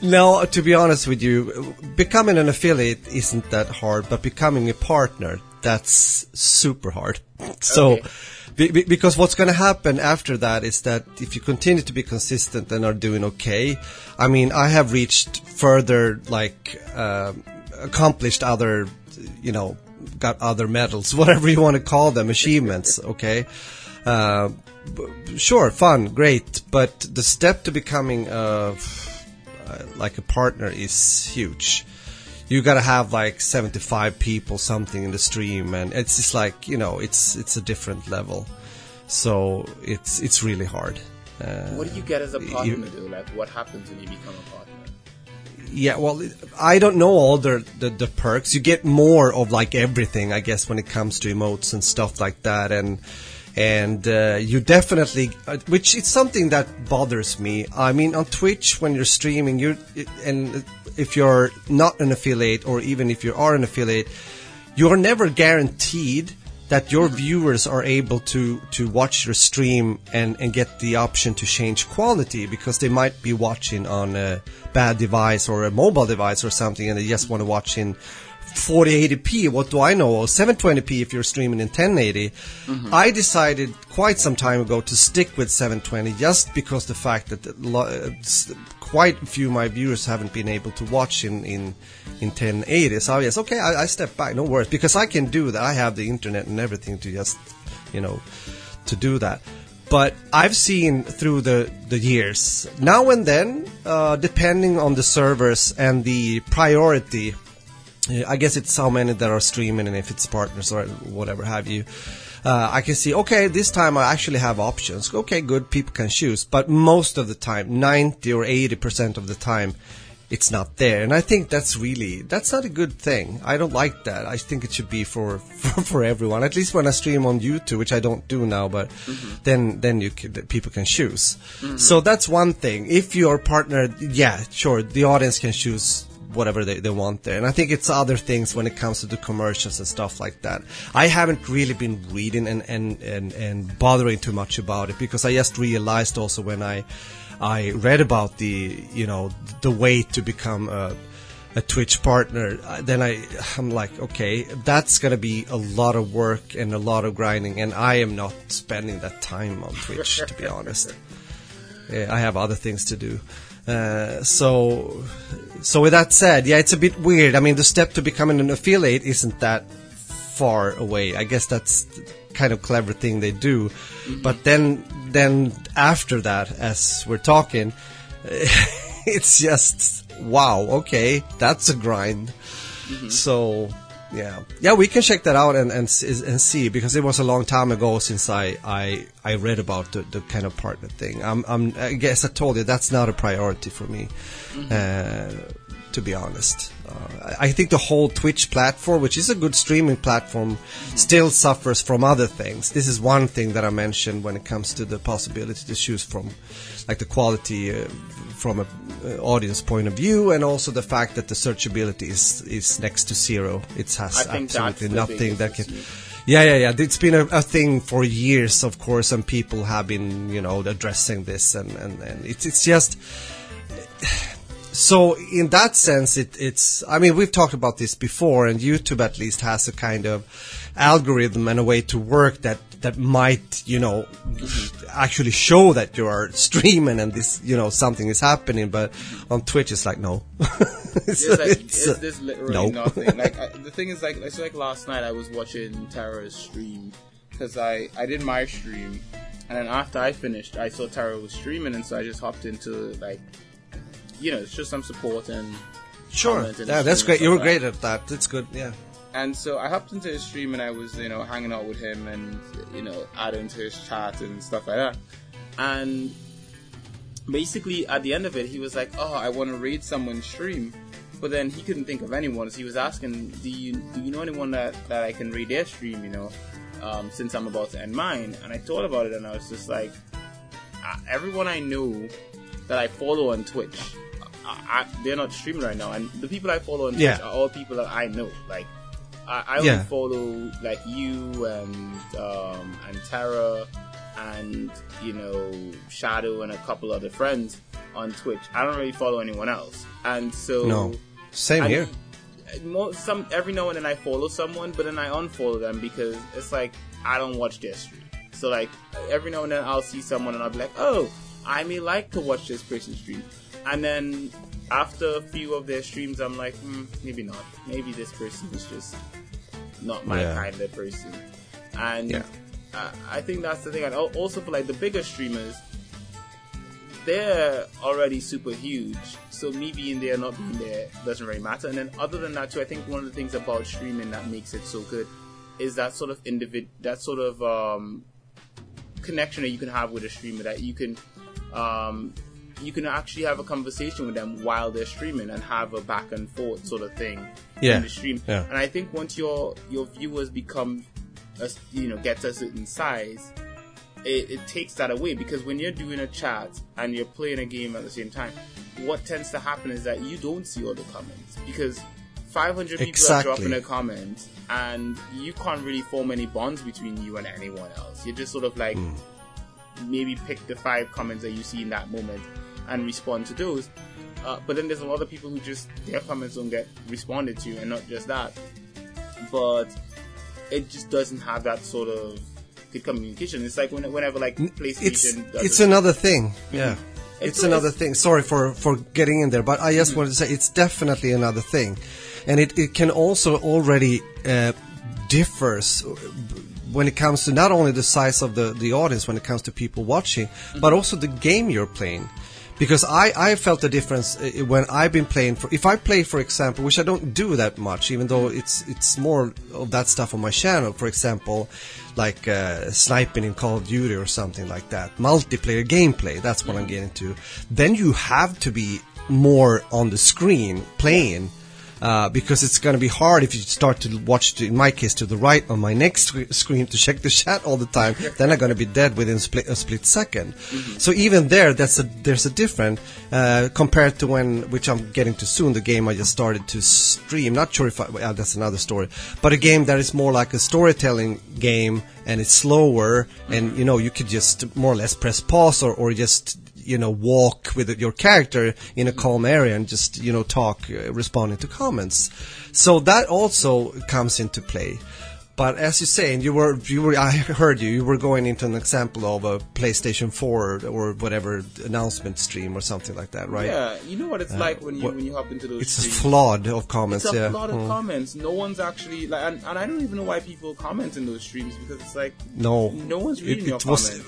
no. To be honest with you, becoming an affiliate isn't that hard, but becoming a partner that's super hard. *laughs* So. Okay. Be, be- because what's going to happen after that is that if you continue to be consistent and are doing okay, I mean, I have reached further, like um, accomplished other, you know, got other medals, *laughs* whatever you want to call them, achievements. Okay, uh, sure, fun, great, but the step to becoming uh, uh, like a partner is huge. You gotta have like 75 people something in the stream, and it's just like you know, it's it's a different level. So it's it's really hard. Uh, What do you get as a you- partner, though? Like, what happens when you become a partner? Yeah, well, I don't know all the, the the perks. You get more of like everything, I guess, when it comes to emotes and stuff like that, and and uh, you definitely, uh, which is something that bothers me. I mean, on Twitch when you're streaming, you and if you're not an affiliate, or even if you are an affiliate, you are never guaranteed that your viewers are able to to watch your stream and and get the option to change quality because they might be watching on a bad device or a mobile device or something and they just want to watch in 4080p what do i know? or 720p if you're streaming in 1080 i decided quite some time ago to stick with 720 just because the fact that lo- uh, quite a few of my viewers haven't been able to watch in in in 1080 so yes okay I, I step back no worries because i can do that. I have the internet and everything to just you know to do that. But I've seen through the, the years, now and then, uh, depending on the servers and the priority, I guess it's how many that are streaming and if it's partners or whatever have you. Uh, I can see, okay, this time I actually have options. Okay, good, people can choose. But most of the time, 90 or 80% of the time, it's not there. And I think that's really, that's not a good thing. I don't like that. I think it should be for, *laughs* for, for everyone. At least when I stream on YouTube, which I don't do now, but then, then you can, people can choose. So that's one thing. If you're partnered, yeah, sure, the audience can choose whatever they, they want there. And I think it's other things when it comes to the commercials and stuff like that. I haven't really been reading and, and, and, and bothering too much about it because I just realized also when I, I read about the, you know, the way to become a, a Twitch partner, then I, I'm like, okay, that's gonna be a lot of work and a lot of grinding and I am not spending that time on Twitch, to be honest. *laughs* Yeah, I have other things to do. Uh, so, so with that said, yeah, it's a bit weird. I mean, the step to becoming an affiliate isn't that far away. I guess that's the kind of clever thing they do. But then, then after that, as we're talking, *laughs* it's just wow. Okay, that's a grind. Mm-hmm. So yeah, yeah, we can check that out and and and see because it was a long time ago since I I, I read about the, the kind of partner thing. I'm, I'm I guess I told you that's not a priority for me, uh, to be honest. Uh, I I think the whole Twitch platform, which is a good streaming platform, still suffers from other things. This is one thing that I mentioned when it comes to the possibility to choose from, like the quality uh, from a uh, audience point of view, and also the fact that the searchability is is next to zero. It has I think that's absolutely nothing that can. Yeah, yeah, yeah. It's been a, a thing for years, of course, and people have been, you know, addressing this, and and, and it's it's just. So in that sense, it, it's. I mean, we've talked about this before, and YouTube at least has a kind of algorithm and a way to work that that might, you know, actually show that you are streaming and this, you know, something is happening. But on Twitch, it's like no. *laughs* It's like it's, it's, uh, there's literally no. nothing. Like I, *laughs* the thing is, like it's like last night I was watching Tara's stream because I I did my stream, and then after I finished, I saw Tara was streaming, and so I just hopped into like, you know, it's just some support and sure. Yeah, that's great. You were like great at that. That's good. Yeah. And so I hopped into his stream and I was, you know, hanging out with him and, you know, adding to his chat and stuff like that. And basically, at the end of it, he was like, "Oh, I want to read someone's stream," but then he couldn't think of anyone. So he was asking, "Do you do you know anyone that that I can read their stream?" You know, um, since I'm about to end mine. And I thought about it, and I was just like, everyone I know that I follow on Twitch, I, I, they're not streaming right now, and the people I follow on Twitch Yeah. are all people that I know. Like, I, I only Yeah. follow like you and um, and Tara and you know Shadow and a couple other friends on Twitch. I don't really follow anyone else, and so No. Same I here. mean, mo- some every now and then I follow someone, but then I unfollow them because it's like I don't watch their stream. So like every now and then I'll see someone and I'll be like, oh, I may like to watch this person's stream, and then after a few of their streams, I'm like, hmm, maybe not. Maybe this person is just not my Yeah. kind of person, and Yeah. I, I think that's the thing. And also for like the bigger streamers, they're already super huge. So me being there, not being there, doesn't really matter. And then other than that, too, I think one of the things about streaming that makes it so good is that sort of individ, that sort of um, connection that you can have with a streamer. That you can, um, you can actually have a conversation with them while they're streaming and have a back and forth sort of thing Yeah. in the stream. Yeah. And I think once your your viewers become, a, you know, get to a certain size, it, it takes that away because when you're doing a chat and you're playing a game at the same time, what tends to happen is that you don't see all the comments because 500 people Exactly. are dropping a comment and you can't really form any bonds between you and anyone else. You're just sort of like hmm. maybe pick the five comments that you see in that moment and respond to those. Uh, but then there's a lot of people who just their comments don't get responded to, and not just that, but it just doesn't have that sort of good communication. It's like whenever like PlayStation It's does it's another thing. Yeah. It's- It's another it's- thing. Sorry for, for getting in there, but I just wanted to say it's definitely another thing. And it, it can also already uh, differs when it comes to not only the size of the, the audience when it comes to people watching, but also the game you're playing. Because I, I felt the difference uh, when I've been playing for, if I play for example, which I don't do that much, even though it's, it's more of that stuff on my channel, for example, like uh, sniping in Call of Duty or something like that, multiplayer gameplay, that's what I'm getting to. Then you have to be more on the screen playing uh, because it's going to be hard if you start to watch, to, in my case, to the right on my next sc- screen to check the chat all the time. *laughs* then I'm going to be dead within split, a split 2nd So even there, that's a there's a different uh, compared to when, which I'm getting to soon, the game I just started to stream. Not sure if I, well, that's another story, but a game that is more like a storytelling game and it's slower, and you know you could just more or less press pause or, or just you know walk with your character in a calm area and just you know talk uh, responding to comments so that also comes into play but as you say and you were you were *laughs* I heard you you were going into an example of a PlayStation 4 or whatever announcement stream or something like that right Yeah, you know what it's like when you what- when you hop into those. it's a flood of comments It's a yeah lot of Mm. comments. No one's actually like, and, and I don't even know why people comment in those streams because it's like no no one's reading your was comment.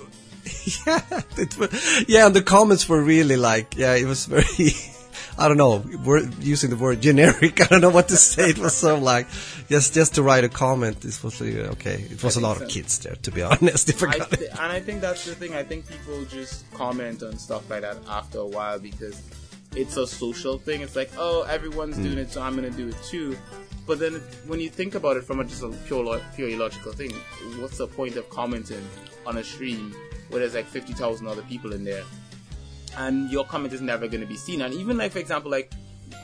*laughs* yeah, was, yeah, and the comments were really like, yeah, it was very, *laughs* I don't know, we're using the word generic. *laughs* I don't know what to say. It was so like, just just to write a comment. This was like, okay. It was a lot so. of kids there, to be honest. If I th- and I think that's the thing. I think people just comment on stuff like that after a while because it's a social thing. It's like, oh, everyone's mm. doing it, so I'm gonna do it too. But then when you think about it from a, just a pure, lo- purely logical thing, what's the point of commenting on a stream where there's like fifty thousand other people in there, and your comment is never going to be seen? And even like, for example, like,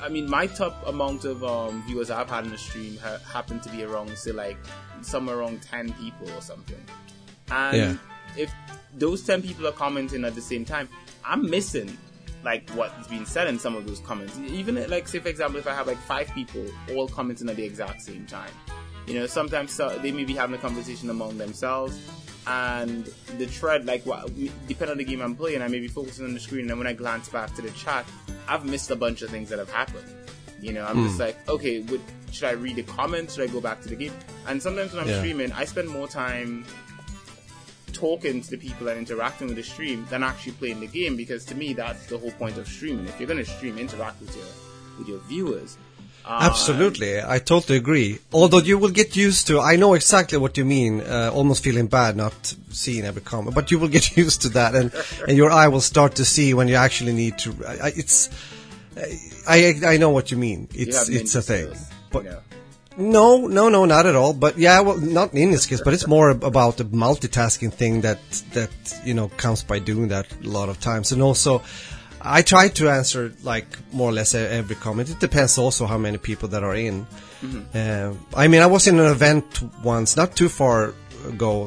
I mean, my top amount of um, viewers I've had in the stream ha- happened to be around, say, like somewhere around ten people or something. And Yeah. if those 10 people are commenting at the same time, I'm missing like what's being said in some of those comments. Even like, say, for example, if I have like five people all commenting at the exact same time, you know, sometimes they may be having a conversation among themselves and the thread, like what, depending on the game I'm playing, I may be focusing on the screen, and when I glance back to the chat, I've missed a bunch of things that have happened. You know, I'm Hmm. just like, okay, would, should I read the comments? Should I go back to the game? And sometimes when I'm Yeah. streaming, I spend more time talking to the people and interacting with the stream than actually playing the game because to me that's the whole point of streaming. If you're going to stream, interact with your with your viewers. Uh, Absolutely, I totally agree. Although you will get used to, I know exactly what you mean. Uh, almost feeling bad not seeing every comment, but you will *laughs* get used to that, and and your eye will start to see when you actually need to. I, it's, I I know what you mean. It's have it's a thing. But you know. no, no, no, not at all. But yeah, well, not in this case, but it's more about the multitasking thing that that you know comes by doing that a lot of times, and also. I try to answer like more or less every comment. It depends also how many people that are in. Uh, I mean, I was in an event once, not too far ago.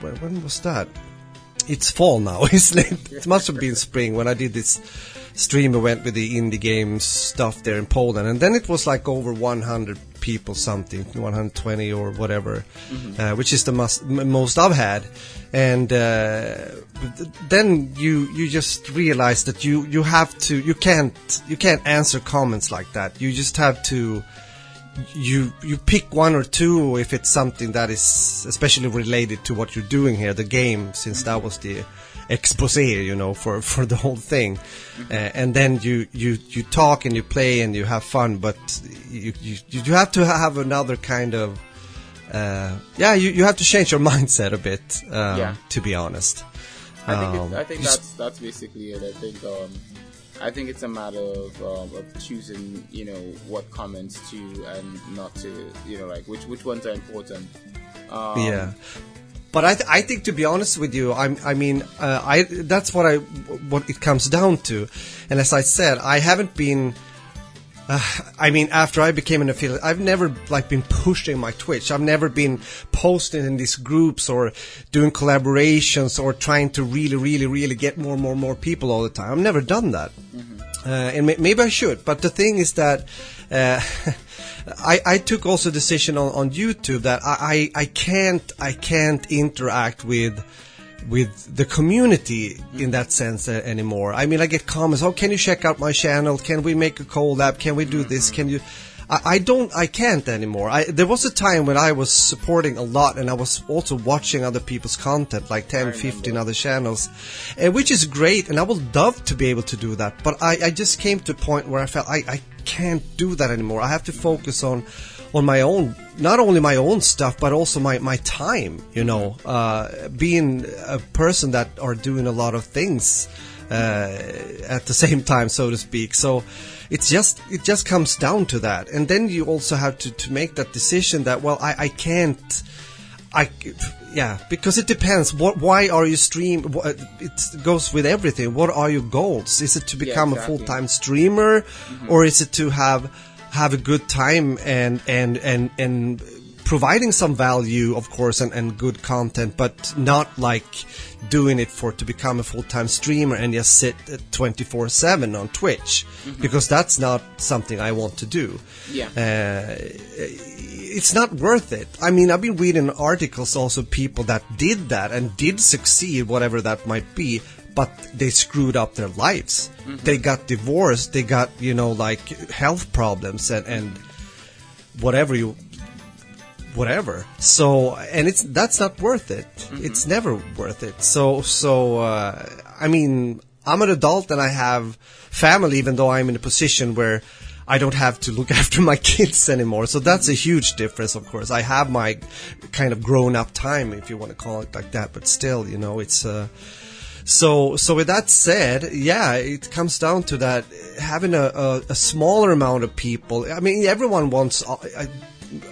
When, when was that? It's fall now, *laughs* isn't it? It must have been spring when I did this stream event with the indie games stuff there in Poland, and then it was like over 100 people, something 120 or whatever, uh, which is the most, m- most I've had. And uh, then you you just realize that you you have to you can't you can't answer comments like that. You just have to you you pick one or two if it's something that is especially related to what you're doing here, the game, since that was the expose, you know, for for the whole thing, uh, and then you you you talk and you play and you have fun, but you you you have to have another kind of. Uh, yeah, you, you have to change your *laughs* mindset a bit, um, Yeah. to be honest. I think, Um, it, I think that's that's basically it. I think um, I think it's a matter of, um, of choosing, you know, what comments to and not to, you know, like which which ones are important. Um, yeah. But I, th- I think to be honest with you, I'm, I mean, uh, I that's what I what it comes down to, and as I said, I haven't been. Uh, I mean, after I became an affiliate, I've never like been pushing my Twitch. I've never been posting in these groups or doing collaborations or trying to really, really, really get more, more, more people all the time. I've never done that, uh, and may- maybe I should. But the thing is that uh, *laughs* I, I took also a decision on, on YouTube that I, I, I can't I can't interact with with the community in that sense uh, anymore. I mean, I get comments, "Oh, can you check out my channel? Can we make a collab? Can we do this? Can you?" I, I don't, I can't anymore. I, there was a time when I was supporting a lot, and I was also watching other people's content, like 10, 15 other channels, uh, which is great, and I would love to be able to do that. But I, I just came to a point where I felt I, I can't do that anymore. I have to focus on on my own, not only my own stuff, but also my, my time, you know, uh, being a person that are doing a lot of things, Uh, at the *laughs* same time, so to speak. So it's just, it just comes down to that. And then you also have to, to make that decision that, well, I, I can't, I, yeah, because it depends. What, why are you stream? What, it goes with everything. What are your goals? Is it to become exactly. a full time streamer, mm-hmm. or is it to have have a good time and and and and providing some value, of course, and, and good content, but not like doing it for to become a full time streamer and just sit uh, twenty four seven on Twitch, mm-hmm. because that's not something I want to do. Yeah. Uh, it's not worth it. I mean, I've been reading articles also people that did that and did succeed, whatever that might be, but they screwed up their lives. Mm-hmm. They got divorced, they got, you know, like health problems and, and whatever you, whatever. So, and it's, that's not worth it. It's never worth it. So, so, uh, I mean, I'm an adult and I have family, even though I'm in a position where I don't have to look *laughs* after my kids anymore. So that's a huge difference, of course. I have my kind of grown up time, if you want to call it like that, but still, you know, it's, uh, so, so with that said, yeah, it comes down to that having a, a, a smaller amount of people. I mean, everyone wants a, a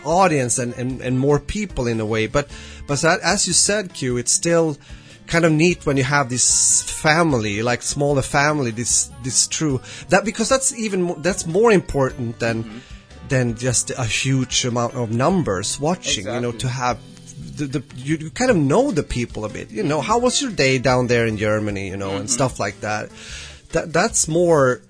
audience and, and, and more people in a way, but, but that, as you said, Q, it's still kind of neat when you have this family, like smaller family, this, this true, that, because that's even, more, that's more important than, mm-hmm. than just a huge amount of numbers watching, you know, to have the, the you, you kind of know the people a bit. You know, mm-hmm. how was your day down there in Germany? You know, and mm-hmm. stuff like that. That that's more.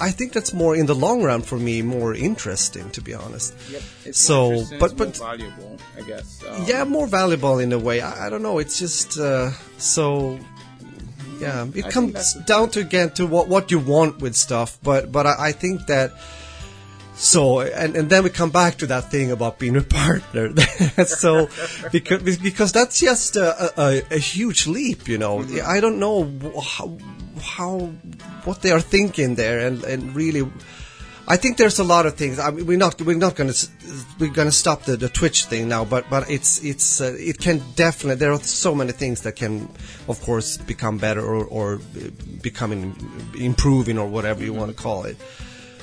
I think that's more in the long run for me more interesting, to be honest. Yep. It's So, but- it's more but- valuable, I guess. Um, yeah, more valuable in a way. I, I don't know. It's just uh, so. Yeah, it I comes think that's the down to again to what what you want with stuff. But but I, I think that. So and, and then we come back to that thing about being a partner. *laughs* so *laughs* because because that's just a, a, a huge leap, you know. I don't know how, how what they are thinking there, and and really, I think there's a lot of things. I mean, we're not we're not going to we're going to stop the, the Twitch thing now, but but it's it's uh, it can definitely there are so many things that can, of course, become better or or becoming improving or whatever you want to call it.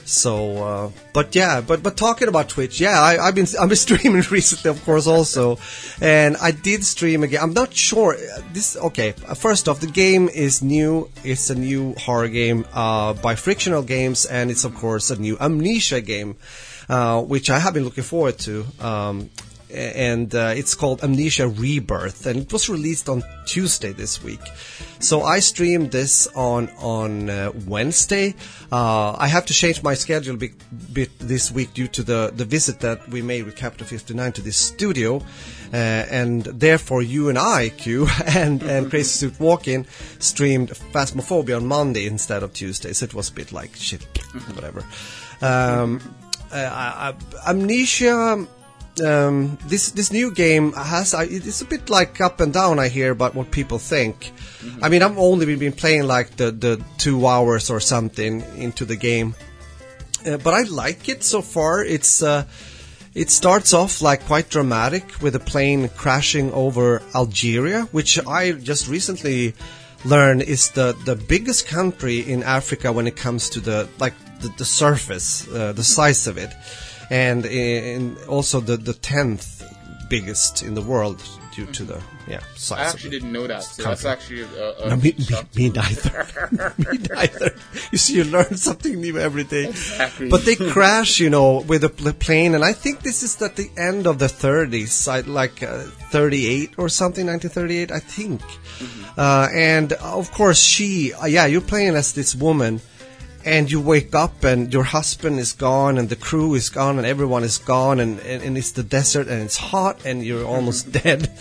So, uh, but yeah, but but talking about Twitch, yeah, I, I've been *laughs* I've been streaming *laughs* recently, of course, also, and I did stream again. I'm not sure uh, this. Okay, uh, first off, the game is new. It's a new horror game uh, by Frictional Games, and it's of course a new Amnesia game, uh, which I have been looking forward to. Um, and uh, it's called Amnesia Rebirth, and it was released on Tuesday this week. So I streamed this on on uh, Wednesday. Uh, I have to change my schedule a bit, bit this week due to the the visit that we made with Capital 59 to this studio, uh, and therefore you and I, Q, *laughs* and and Crazy Suit Walking streamed Phasmophobia on Monday instead of Tuesday. So it was a bit like shit, whatever. Um, uh, Amnesia um, this this new game has uh, it's a bit like up and down. I hear about what people think. I mean, I've only been playing like the the two hours or something into the game, uh, but I like it so far. It's uh, it starts off like quite dramatic with a plane crashing over Algeria, which I just recently learned is the the biggest country in Africa when it comes to the like the, the surface, uh, the size of it and in also the the tenth biggest in the world due to the yeah size. I of actually didn't know that. So that's actually a, a No, me, me, me neither. *laughs* me neither. You see, you learn *laughs* something new every day. Exactly. But they crash, you know, with a plane, and I think this is at the end of the 30s, like uh, 38 or something, 1938, I think. Uh, and of course, she, uh, yeah, you're playing as this woman, and you wake up and your husband is gone, and the crew is gone, and everyone is gone, and, and, and it's the desert, and it's hot, and you're almost dead.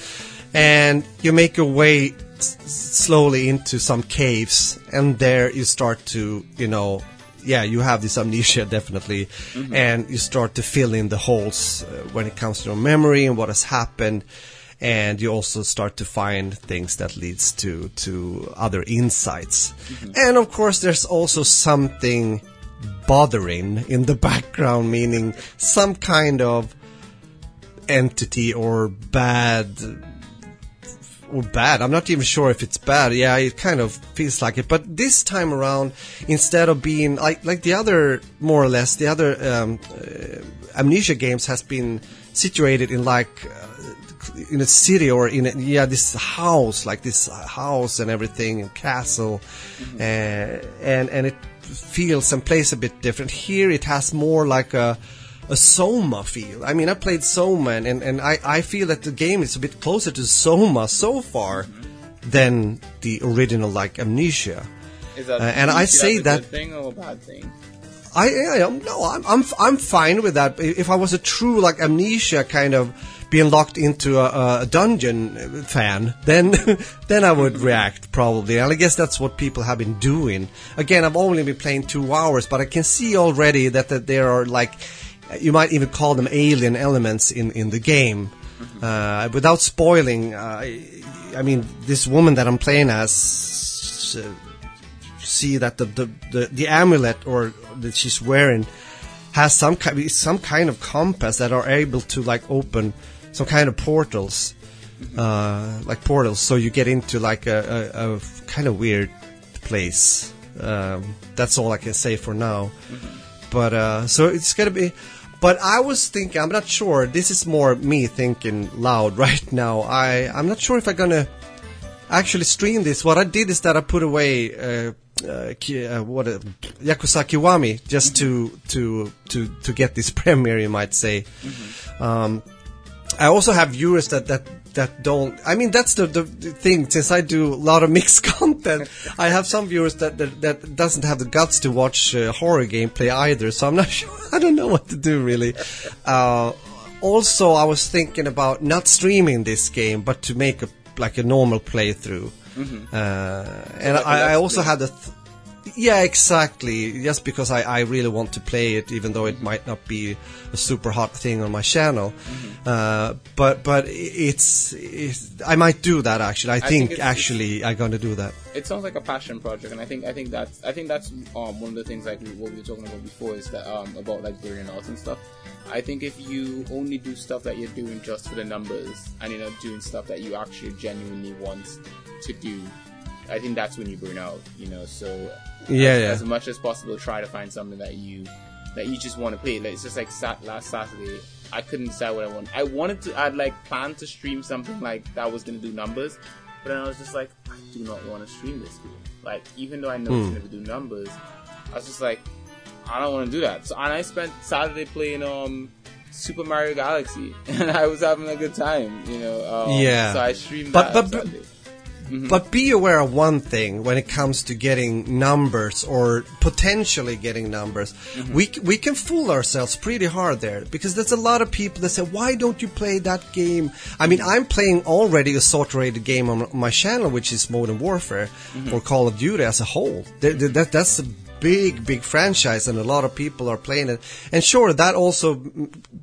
And you make your way s- slowly into some caves, and there you start to, you know, yeah, you have this amnesia *laughs* definitely, and you start to fill in the holes uh, when it comes to your memory and what has happened, and you also start to find things that leads to to other insights, and of course, there's also something bothering in the *laughs* background, meaning some kind of entity or bad or bad. I'm not even sure if it's bad. Yeah, it kind of feels like it. But this time around, instead of being like like the other, more or less, the other um, uh, amnesia games has been situated in like uh, in a city or in a, yeah this house, like this house and everything, and castle, uh, and and it feels and plays a bit different. Here, it has more like a a Soma feel. I mean, I played Soma, and, and, and I, I feel that the game is a bit closer to Soma so far than the original, like Amnesia. Is that, Uh, and I say that- good thing or a bad thing? I, I am no, I'm, I'm I'm fine with that. If I was a true like Amnesia kind of being locked into a, a dungeon fan, then *laughs* then I would react probably. And I guess that's what people have been doing. Again, I've only been playing two hours, but I can see already that, that there are like you might even call them alien elements in in the game. Uh, without spoiling, uh, I, mean, this woman that I'm playing as. Uh, see that the, the, the, the amulet or that she's wearing has some kind some kind of compass that are able to like open some kind of portals, uh, like portals. So you get into like a, a, a kind of weird place. Um, that's all I can say for now. But uh, so it's gonna be. But I was thinking, I'm not sure. This is more me thinking loud *laughs* right now. I I'm not sure if I'm gonna actually stream this. What I did is that I put away uh, uh, uh, what uh, Yakuza Kiwami just to to to to get this *laughs* premiere, you might say. Um, I also have viewers that that that don't. I mean, that's the, the, thing. Since I do a lot of *laughs* mixed content, I have some viewers that that, that doesn't have the guts to watch uh, horror gameplay either. So I'm not *laughs* sure. I don't know what to do really. Uh, also, I was thinking about not streaming this game, but to make a like a normal playthrough. Mm-hmm. Uh, and like I, I also had a. Th- yeah, exactly. Just because I, I really want to play it, even though it might not be a super hot thing on my channel. Mm-hmm. Uh, but but it's, it's I might do that actually. I, think think, actually I'm gonna do that. it sounds like a passion project, and I think I think that's I think that's um, one of the things like what we were talking about before is that um, about like burning out and stuff. I think if you only do stuff that you're doing just for the numbers, and you're not doing stuff that you actually genuinely want to do, I think that's when you burn out. You know, so Yeah, as, yeah. as much as possible, try to find something that you that you just want to play. Like it's just like sat, last Saturday, I couldn't decide what I want. I wanted to, I'd like planned to stream something like that was gonna do numbers, but then I was just like, I do not want to stream this game. Like even though I know it's gonna do numbers, I was just like, I don't want to do that. So and I spent Saturday playing um. Super Mario Galaxy, *laughs* and I was having a good time, you know. Um, Yeah. So I streamed But- that but- on but- be aware of one thing when it comes to getting numbers or potentially getting numbers. Mm-hmm. We c- we can fool ourselves pretty hard there because there's a lot of people that say, "Why don't you play that game?" I mean, I'm playing already a sort-rated game on my channel, which is Modern Warfare mm-hmm. or Call of Duty as a whole. There- that, that's a big, big franchise, and a lot of people are playing it. And sure, that also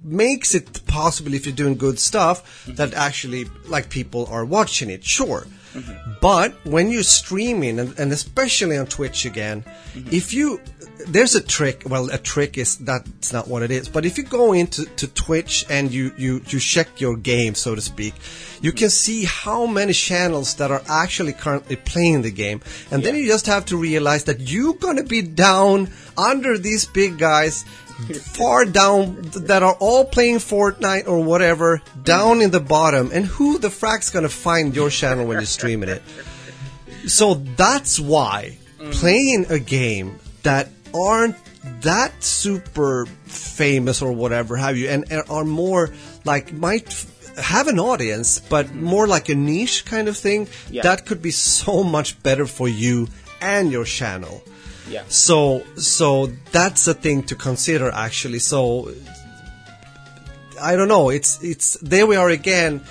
makes it possible if you're doing good stuff that actually like people are watching it. Sure. But when you're streaming, and, and especially on Twitch again, if you there's a trick. Well, a trick is that's not what it is. But if you go into to Twitch and you you you check your game, so to speak, you can see how many channels that are actually currently playing the game, and then you just have to realize that you're gonna be down under these big guys. *laughs* Far down that are all playing Fortnite or whatever down in the bottom, and who the frack's gonna find your channel when you're streaming it? So that's why playing a game that aren't that super famous or whatever have you, and, and are more like might f- have an audience, but mm-hmm. more like a niche kind of thing, Yeah. that could be so much better for you and your channel. Yeah. So, so that's a thing to consider actually. So, I don't know. It's it's there we are again.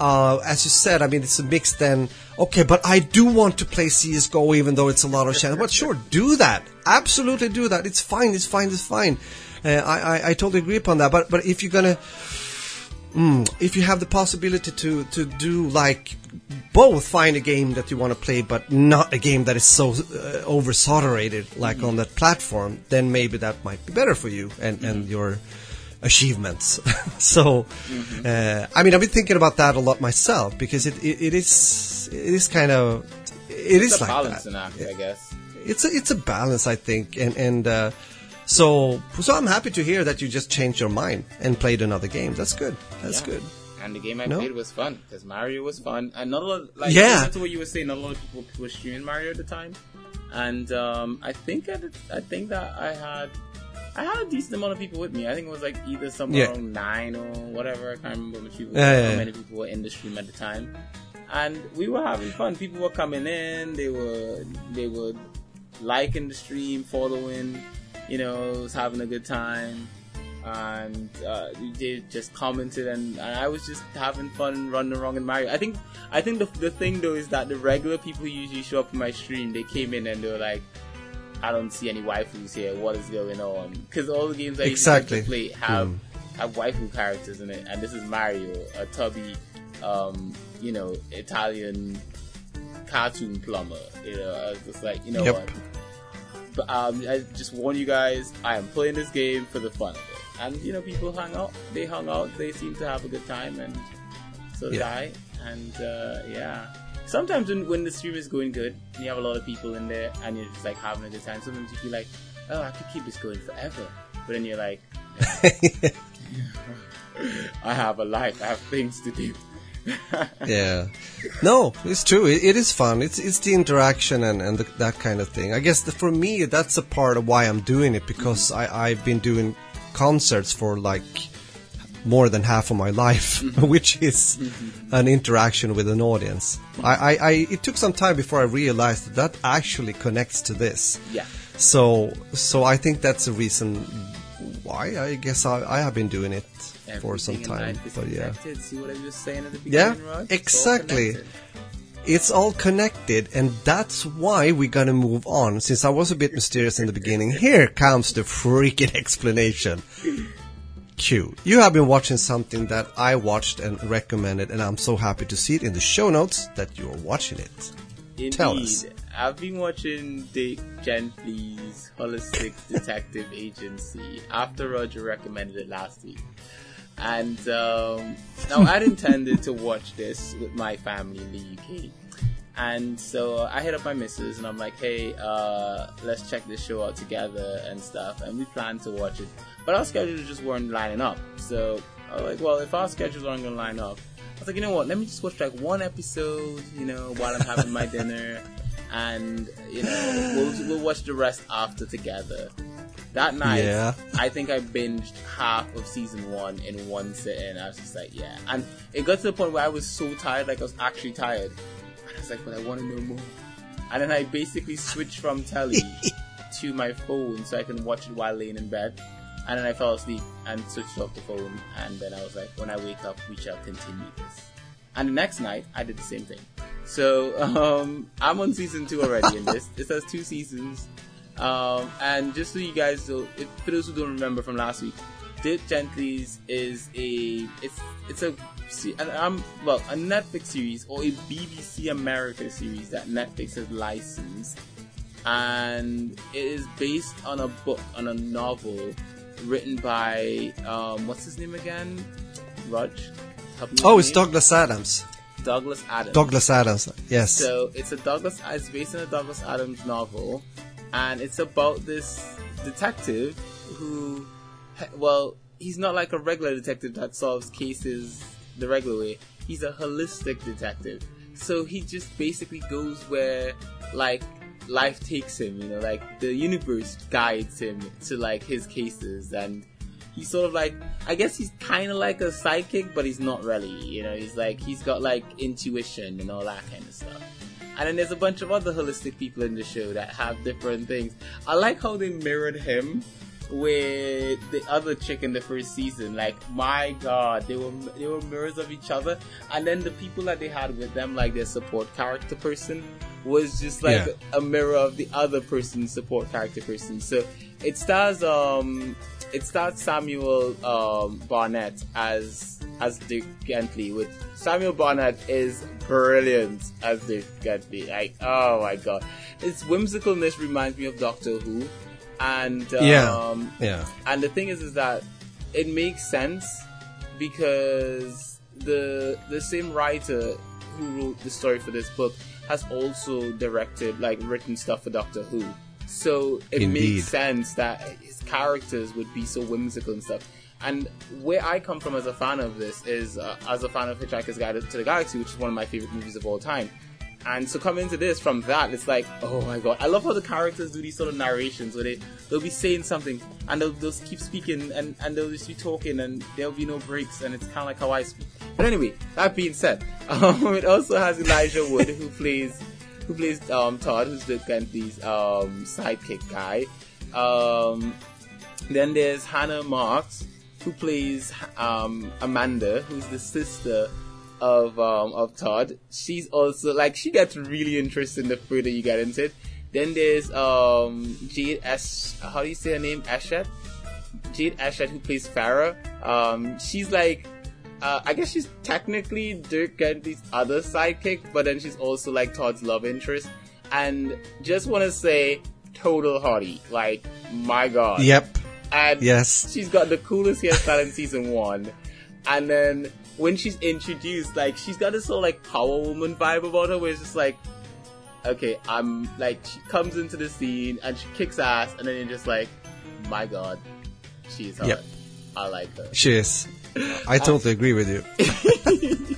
Uh, as you said, I mean, it's a mix. Then okay, but I do want to play CS:GO, even though it's a lot of channels. But sure, do that. Absolutely, do that. It's fine. It's fine. It's fine. Uh, I, I I totally agree upon that. But but if you're gonna Mm, if you have the possibility to to do like both find a game that you want to play but not a game that is so uh, over saturated like on that platform then maybe that might be better for you and and your achievements. *laughs* So uh, i mean i've been thinking about that a lot myself because it it, it is it is kind of it is It's a like that. act, I guess. it's a it's a balance, I think, and and uh, so so I'm happy to hear that you just changed your mind and played another game. That's good. That's Yeah. good. And the game I No? played was fun because Mario was fun, and not a lot. Like, Yeah. listen to what you were saying. Not a lot of people were streaming Mario at the time, and um, I think at the, I think that I had I had a decent amount of people with me. I think it was like either somewhere Yeah. around nine or whatever. I can't remember which people, Yeah, yeah, how yeah. many people were in the stream at the time, and we were having fun. People were coming in. They were they were liking the stream, following. You know, was having a good time and uh, they just commented and, and I was just having fun running around in Mario. I think I think the the thing though is that the regular people who usually show up in my stream, they came in and they were like, I don't see any waifus here. What is going on? Because all the games I Exactly. usually play have have waifu characters in it, and this is Mario, a tubby, um, you know, Italian cartoon plumber. You know, I was just like, you know Yep. what? But um, I just warn you guys, I am playing this game for the fun of it. And you know, people hung out. They hung out. They seem to have a good time, and so did Yeah. I. And uh, yeah, sometimes when, when the stream is going good, and you have a lot of people in there, and you're just like having a good time. Sometimes you feel like, oh, I could keep this going forever. But then you're like, *laughs* *laughs* I have a life. I have things to do. *laughs* yeah. No, it's true. It, it is fun. It's it's the interaction and and the, that kind of thing. I guess the, for me that's a part of why I'm doing it because I I've been doing concerts for like more than half of my life, mm-hmm. *laughs* which is mm-hmm. an interaction with an audience. I, I, I, it took some time before I realized that that actually connects to this. Yeah. So, so I think that's the reason why I guess I, I have been doing it for some time. But yeah, connected. See what I was saying at the Yeah, Rod? It's all exactly. it's all connected, and that's why we're gonna move on. Since I was a bit mysterious in the beginning, here comes the freaking explanation. Q. You have been watching something that I watched and recommended, and I'm so happy to see it in the show notes that you're watching it. Indeed. Tell us. I've been watching Dirk Gently's Holistic Detective Agency after Roger recommended it last week. And um, now I'd intended to watch this with my family in the UK. And so I hit up my missus and I'm like, hey, uh, let's check this show out together and stuff. And we planned to watch it. But our schedules just weren't lining up. So I was like, well, if our schedules aren't going to line up, I was like, you know what? Let me just watch like one episode, you know, while I'm having my dinner. *laughs* And, you know, we'll, we'll watch the rest after together. That night, Yeah. I think I binged half of season one in one sitting. I was just like, yeah. And it got to the point where I was so tired, like I was actually tired. And I was like, but I want to know more. And then I basically switched from telly *laughs* to my phone so I can watch it while laying in bed. And then I fell asleep and switched off the phone. And then I was like, when I wake up, we shall continue this. And the next night, I did the same thing. So *laughs* um, I'm on season two already in this. This has two seasons. Um, and just so you guys know, if, for those who don't remember from last week, Dirk Gently's is a it's it's a se- an, um well a Netflix series or a BBC America series that Netflix has licensed, and it is based on a book on a novel written by um what's his name again? Raj. Help me with Oh, it's name? Douglas Adams. Douglas Adams. Douglas Adams. Yes. So it's a Douglas. It's based on a Douglas Adams novel, and it's about this detective who, well, he's not like a regular detective that solves cases the regular way. He's a holistic detective. So he just basically goes where like life takes him. You know, like the universe guides him to like his cases and he's sort of like I guess he's kind of like a psychic, but he's not really. You know, he's like he's got like intuition and all that kind of stuff. And then there's a bunch of other holistic people in the show that have different things. I like how they mirrored him with the other chick in the first season. Like my god, they were they were mirrors of each other. And then the people that they had with them, like their support character person, was just like Yeah. a mirror of the other person's support character person. So it stars um it starts Samuel um Barnett as as Dirk Gently with Samuel Barnett is brilliant as Dirk Gently. Like oh my god. Its whimsicalness reminds me of Doctor Who. And um, Yeah. yeah. and the thing is, is that it makes sense because the the same writer who wrote the story for this book has also directed, like, written stuff for Doctor Who. So it Indeed. makes sense that his characters would be so whimsical and stuff. And where I come from as a fan of this is uh, as a fan of Hitchhiker's Guide to the Galaxy, which is one of my favorite movies of all time. And so coming into this from that, it's like, oh my god, I love how the characters do these sort of narrations where they they'll be saying something and they'll, they'll keep speaking and, and they'll just be talking and there'll be no breaks and it's kind of like how I speak. But anyway, that being said, *laughs* um, it also has Elijah Wood who plays who plays um, Todd, who's the Gently's um, sidekick guy. Um, then there's Hannah Marks, who plays um, Amanda, who's the sister of um, of Todd. She's also like she gets really interesting the further you get into it. Then there's um, Jade Ash. How do you say her name? Ashet. Jade Ashet, who plays Farah. Um, she's like. Uh, I guess she's technically Dirk Gently's other sidekick, but then she's also like Todd's love interest. And just want to say, total hottie. Like, my god. Yep. And Yes. she's got the coolest hairstyle in season *laughs* one. And then when she's introduced, like she's got this sort of like power woman vibe about her, where it's just like, okay, I'm like she comes into the scene and she kicks ass, and then you're just like, my god, she's hot. Yep. I like her. She is. I totally agree with you. *laughs*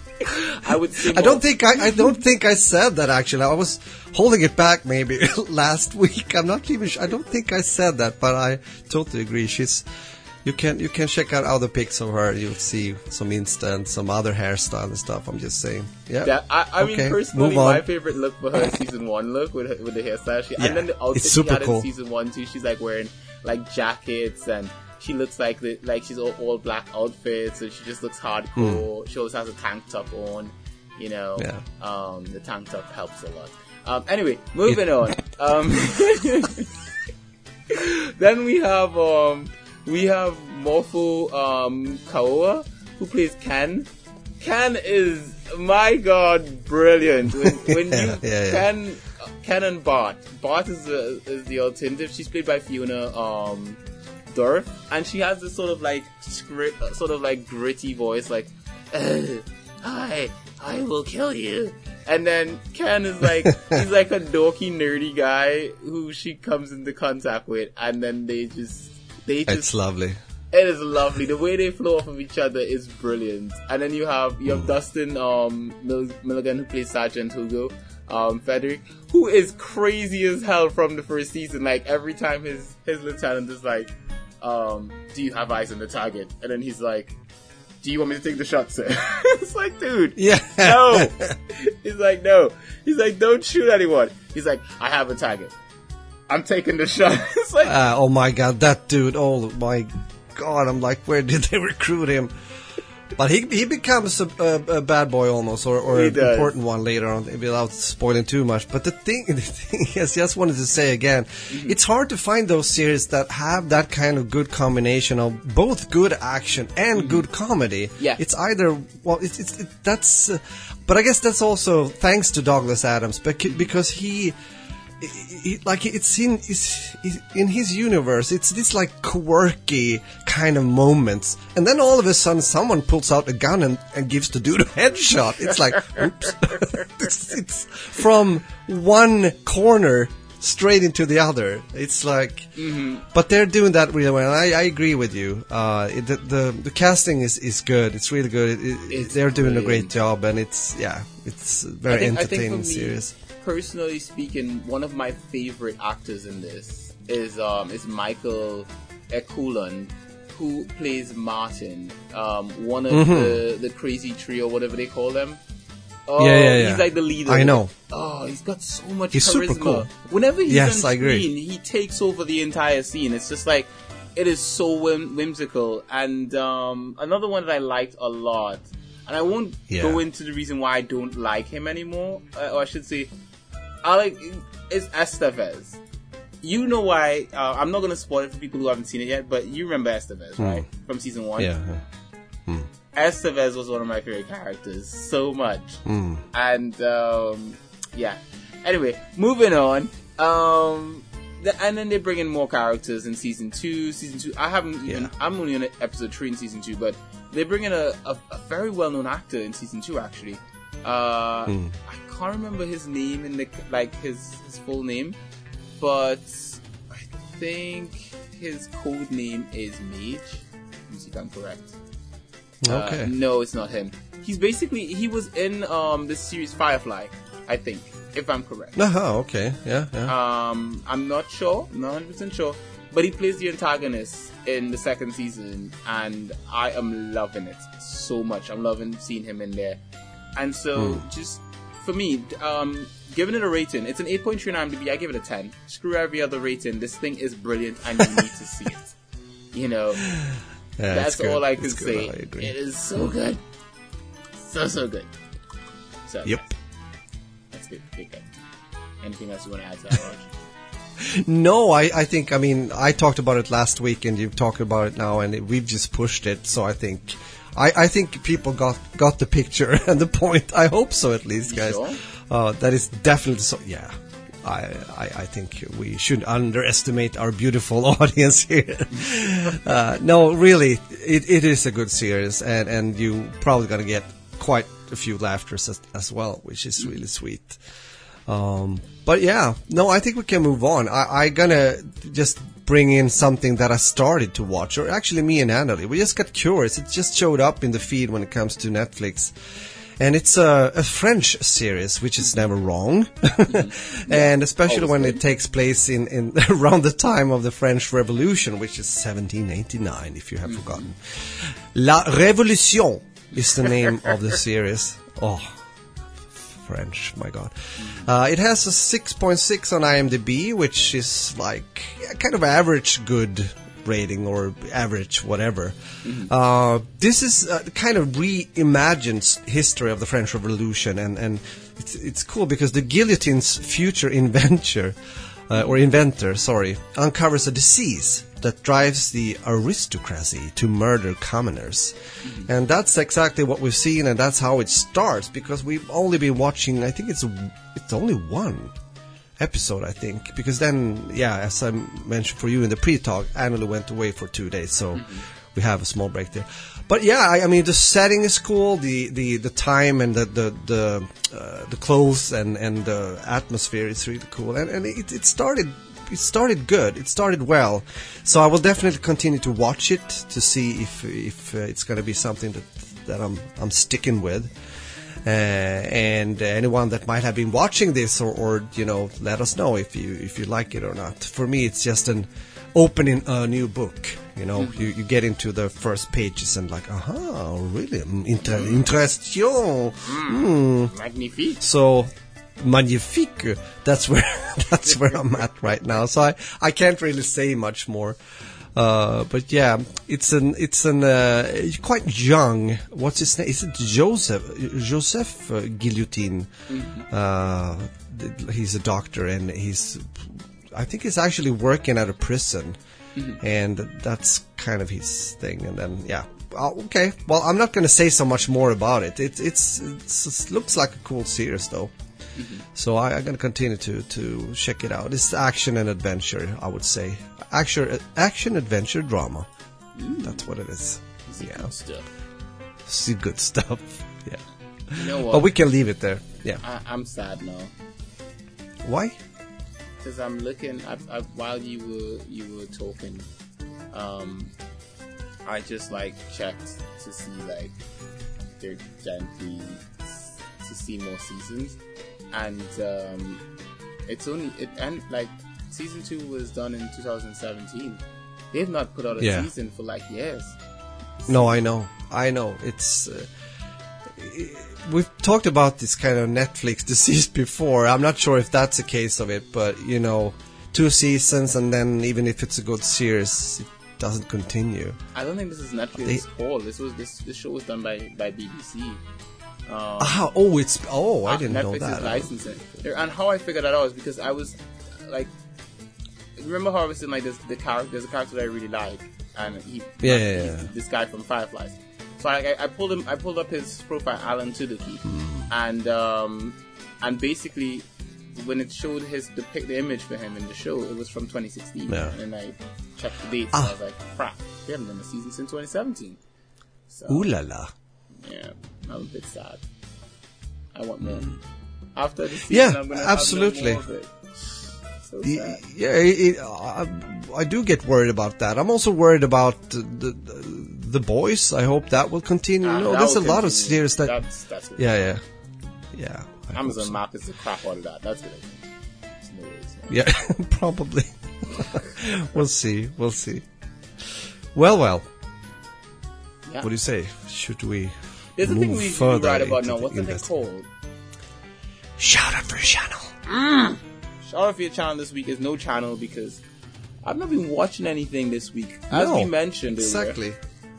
I would say *laughs* I don't think I, I don't think I said that actually. I was holding it back maybe *laughs* last week. I'm not even sure. I don't think I said that, but I totally agree. She's You can you can check out other pics of her. You'll see some instant, some other hairstyle and stuff. I'm just saying. Yeah. That, I, I mean, personally, my favorite look for her season one look with her, with the hairstyle. She, Yeah, and then the outfit she had cool. in season one too. She's like wearing like jackets and she looks like the, like she's all, all black outfits and she just looks hardcore. She always has a tank top on. You know. Yeah. um, the tank top helps a lot. Um, anyway, moving on. Um, *laughs* then we have um, we have Morpho um, Kaoa who plays Ken. Ken is my god brilliant. When, *laughs* when you Yeah, yeah, yeah. Ken Ken and Bart. Bart is the is the alternative. She's played by Fiona um Dorff, and she has this sort of like script, sort of like gritty voice, like "Ugh, I I will kill you. And then Ken is like *laughs* he's like a dorky nerdy guy who she comes into contact with, and then they just they just It's lovely. it is lovely. The way they flow off of each other is brilliant. And then you have you have Dustin um, Mil- Milligan who plays Sergeant Hugo um, Frederick, who is crazy as hell from the first season. Like every time his his lieutenant is like, um, "Do you have eyes on the target?" and then he's like, "Do you want me to take the shot, sir?" *laughs* it's like, dude, Yeah. no. He's like, no. He's like, don't shoot anyone. He's like, I have a target. I'm taking the shot. *laughs* it's like, Uh, oh my god, that dude! Oh my god! I'm like, where did they *laughs* recruit him? But he he becomes a, a, a bad boy almost, or, or an does. important one later on, without spoiling too much. But the thing, *laughs* the thing is, just wanted to say again, Mm-hmm. it's hard to find those series that have that kind of good combination of both good action and good comedy. Mm-hmm. Yeah. it's either well, it's, it's it, that's, uh, but I guess that's also thanks to Douglas Adams, bec- because he he, like it's in it's, in his universe. It's this like quirky kind of moments. And then all of a sudden someone pulls out a gun and, and gives the dude a headshot. It's like oops. *laughs* It's, it's from one corner straight into the other. It's like but they're doing that really well. I, I agree with you. Uh, it, the, the the casting is, is good. It's really good. It, it, It's they're doing a great job and it's yeah it's very think, entertaining for me, series personally speaking, one of my favorite actors in this is um is Michael Eklund, who plays Martin, um, one of the the crazy trio, whatever they call them. Oh, Mm-hmm. Yeah, yeah, yeah. He's like the leader. I know. Oh, he's got so much He's charisma. super cool. Whenever he's Yes, on screen, he takes over the entire scene. It's just like it is so whim- whimsical. And um, another one that I liked a lot, and I won't Yeah. go into the reason why I don't like him anymore, uh, or I should say, I like is Estevez. You know why? Uh, I'm not gonna spoil it for people who haven't seen it yet, but you remember Estevez, right, from season one? Hmm. yeah, yeah. Estevez was one of my favorite characters so much. Hmm. And um, yeah. Anyway, moving on. Um, the, and then they bring in more characters in season two. Season two, I haven't even. Yeah. I'm only on episode three in season two, but they bring in a, a, a very well known actor in season two. Actually, uh, Hmm. I can't remember his name and the like his his full name, but I think his code name is Mage. Let me see if I'm correct. Uh, Okay. no, it's not him. He's basically he was in um this series Firefly, I think, if I'm correct. Uh-huh, okay. Yeah, yeah. Um, I'm not sure, not 100 percent sure, but he plays the antagonist in the second season, and I am loving it so much. I'm loving seeing him in there, and so just for me, um, giving it a rating, it's an 8.3 on IMDb. I give it a 10. Screw every other rating. This thing is brilliant, and you need to see it. You know, *sighs* yeah that's all I can It's say. I. It is so good, so so good. So Yep. that's good. good, good. Anything else you want to add to that? *laughs* No, I, I think, I mean, I talked about it last week and you've talked about it now and it, we've just pushed it. So I think, I, I think people got, got the picture *laughs* and the point. I hope so at least, guys. sure? Uh, that is definitely so, yeah. I, I, I think we should underestimate our beautiful *laughs* audience here. *laughs* uh, no, really, it, it is a good series and, and you probably gonna get quite a few laughters as, as well, which is really sweet. Um, but yeah, no, I think we can move on. I, I gonna just bring in something that I started to watch, or actually me and Annalie. We just got curious. It just showed up in the feed when it comes to Netflix. And it's a, a French series, which is never wrong. *laughs* and especially Always when good. it takes place in, in *laughs* around the time of the French Revolution, which is 1789, if you have mm-hmm. forgotten. La Révolution is the name of the series. Oh, French, my god. Uh, it has a 6.6 on IMDb, which is like kind of average good rating or average whatever. Uh, this is uh, kind of reimagined history of the French Revolution, and and it's it's cool because the guillotine's future *laughs* inventor. Uh, or inventor, sorry, uncovers a disease that drives the aristocracy to murder commoners. And that's exactly what we've seen, and that's how it starts, because we've only been watching, I think it's, it's only one episode, I think, because then, yeah, as I mentioned for you in the pre-talk, Annalie went away for two days, so we have a small break there. But yeah, I, I mean, the setting is cool, the, the, the time and the, the, the, uh, the clothes and, and the atmosphere is really cool. And, and it, it started, it started good. It started well. So I will definitely continue to watch it to see if, if uh, it's going to be something that, that I'm, I'm sticking with. Uh, and anyone that might have been watching this or, or you know let us know if you if you like it or not for me it's just an opening a new book you know you, you get into the first pages and like aha really mm, inter- interesting mm. Magnifique. so magnifique that's where *laughs* that's where i'm at right now so i i can't really say much more uh, but yeah, it's an it's an uh, quite young. What's his name? Is it Joseph Joseph uh, Guillotine? Uh, th- he's a doctor and he's I think he's actually working at a prison, and that's kind of his thing. And then yeah, uh, okay. Well, I'm not going to say so much more about it. It it's, it's it looks like a cool series though. So I, I'm going to continue to to check it out. It's action and adventure, I would say. Action, action adventure drama. That's what it is. Yeah, Good stuff. it's good stuff. *laughs* Yeah, You know what? but we can leave it there. Yeah. I, I'm sad now Why? because I'm looking. I, I, while you were you were talking, um, I just like checked to see like Dirk Gently to see more seasons, and um, it's only it and like season two was done in 2017. They've not put out a Yeah. season for like years. No, I know. I know. It's. Uh, we've talked about this kind of Netflix *laughs* disease before. I'm not sure if that's a case of it, but you know, two seasons and then even if it's a good series, it doesn't continue. I don't think this is Netflix's fault. This was this this show was done by by BBC. Um, Ah, oh, it's oh, I Uh, didn't Netflix know is licensing. And how I figured that out is because I was like, remember how I was saying like this, the character, there's a character that I really like, and he, Yeah, he's yeah, yeah. this guy from Fireflies. So I, I, I pulled him, I pulled up his profile, Alan Tudyk, Hmm. and um, and basically when it showed his the pic, the image for him in the show, it was from 2016, Yeah. and I checked the dates, Ah. and I was like, crap, we haven't done a season since 2017. So Ooh la la. yeah, I'm a bit sad. I want more. After the season, Yeah, I'm gonna absolutely. Have no more of it. So Yeah, it, I, I do get worried about that. I'm also worried about the, the, the boys. I hope that will continue. Ah, you know, that there's a will lot of continue. series that. That's that's yeah, yeah, yeah. Hope Amazon so. markets the crap out of that. That's good. No. Yeah, *laughs* probably. *laughs* we'll see. We'll see. Well, well. Yeah. What do you say? Should we There's a move thing we further should write about now. What's the thing called? Shout out for your channel. Mm. Shout out for your channel this week is no channel because I've not been watching anything this week. As No, we mentioned earlier, Exactly.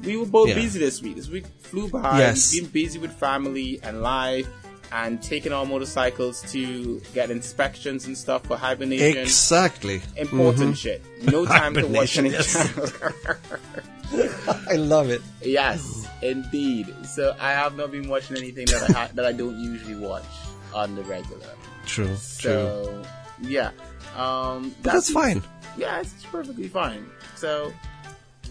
we were both Yeah. busy this week. This week flew by. Yes. We've been busy with family and life and taking our motorcycles to get inspections and stuff for hibernation. Exactly. Important shit. No time to watch any yes. channels. *laughs* *laughs* I love it. yes, indeed. So I have not been watching anything that I ha- that I don't usually watch on the regular. True. True. So yeah, um, But that's fine. Yeah, it's perfectly fine. So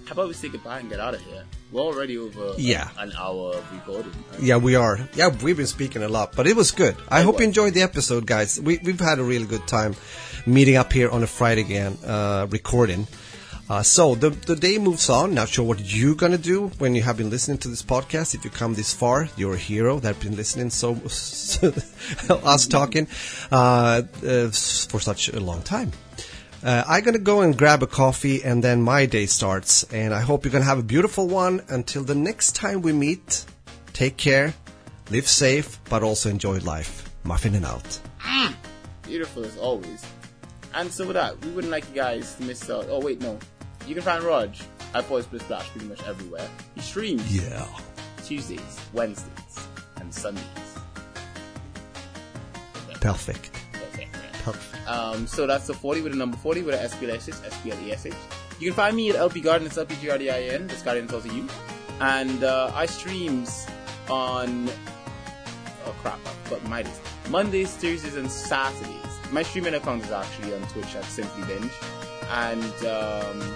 how about we say goodbye and get out of here? We're already over Yeah. an hour of recording. right? Yeah, we are. Yeah, we've been speaking a lot, but it was good. I hope you enjoyed the episode, guys. We, we've had a really good time meeting up here on a Friday again, uh, recording. Uh, so the the day moves on. Not sure what you're gonna do when you have been listening to this podcast. If you come this far, you're a hero that been listening so *laughs* us talking uh, uh, for such a long time. Uh, I'm gonna go and grab a coffee, and then my day starts. And I hope you're gonna have a beautiful one. Until the next time we meet, take care, live safe, but also enjoy life. Muffin and out. Beautiful as always. And so with that, we wouldn't like you guys to miss out. Oh wait, no. You can find Raj at Boys Plus Splash pretty much everywhere. He streams Yeah. Tuesdays, Wednesdays, and Sundays. Perfect. Perfect. Perfect. Um, so that's the 40 with a number 40 with a SPLSH, SPLESH. You can find me at LP Garden, it's LPGRDIN, this Guardian is also you. And uh, I streams on. Oh crap, but my days. Mondays, Thursdays, and Saturdays. My streaming account is actually on Twitch at Simply Binge. And, um,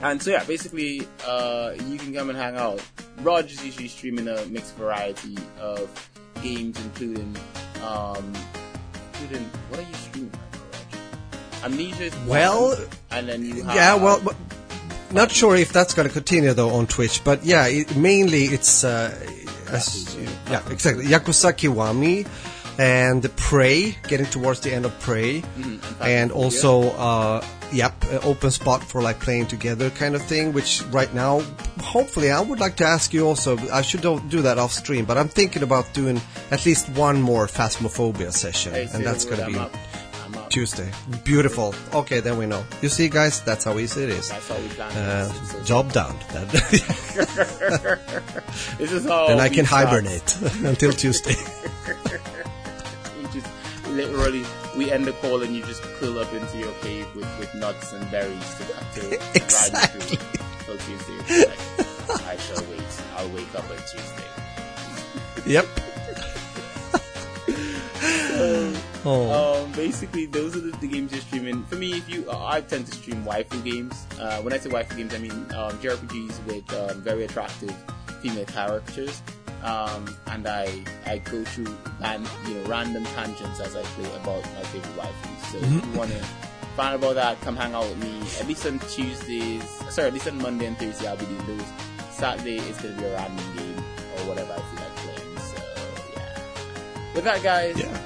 and so yeah, basically, uh, you can come and hang out. Raj is usually streaming a mixed variety of games, including, um, including what are you streaming? right now? Amnesia is one, Well, and then you have Yeah, well, but not sure if that's going to continue though on Twitch, but yeah, it, mainly it's uh, as, yeah, exactly Yakuza Kiwami and Prey, getting towards the end of Prey, Mm-hmm. and also uh, yep, uh, open spot for like playing together kind of thing. Which right now, hopefully, I would like to ask you also. I should do do that off stream, but I'm thinking about doing at least one more Phasmophobia session, Hey, and that's going to be. up. Tuesday. Beautiful. Okay, then we know. You see, guys, that's how easy it is. That's how we plan Uh. Job done. *laughs* This is how then I can start. hibernate *laughs* until Tuesday. *laughs* You just literally, we end the call and you just curl up into your cave with, with nuts and berries to, to *laughs* Exactly. ride through till Tuesday. Like, I shall wait. I'll wake up on Tuesday. yep. *laughs* oh. Um, basically, those are the, the games you're streaming. For me, if you, uh, I tend to stream waifu games. Uh, when I say waifu games, I mean um, JRPGs with um, very attractive female characters. Um, and I I go through and you know random tangents as I play about my favorite waifus. So if you want to find out about that, come hang out with me. At least on Tuesdays, sorry, at least on Monday and Thursday, I'll be doing those. Saturday is gonna be a random game or whatever I feel like playing. So yeah. With that, guys. Yeah.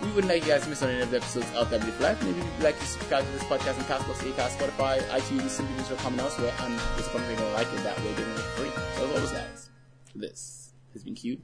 We wouldn't like you guys to miss on any of the episodes of W Flat. Maybe you'd like to subscribe to this podcast on Castbox, Acast, Spotify, iTunes, Simply or coming elsewhere. And if it's something like it that way, then it's free. So as always, guys, this has been Cute.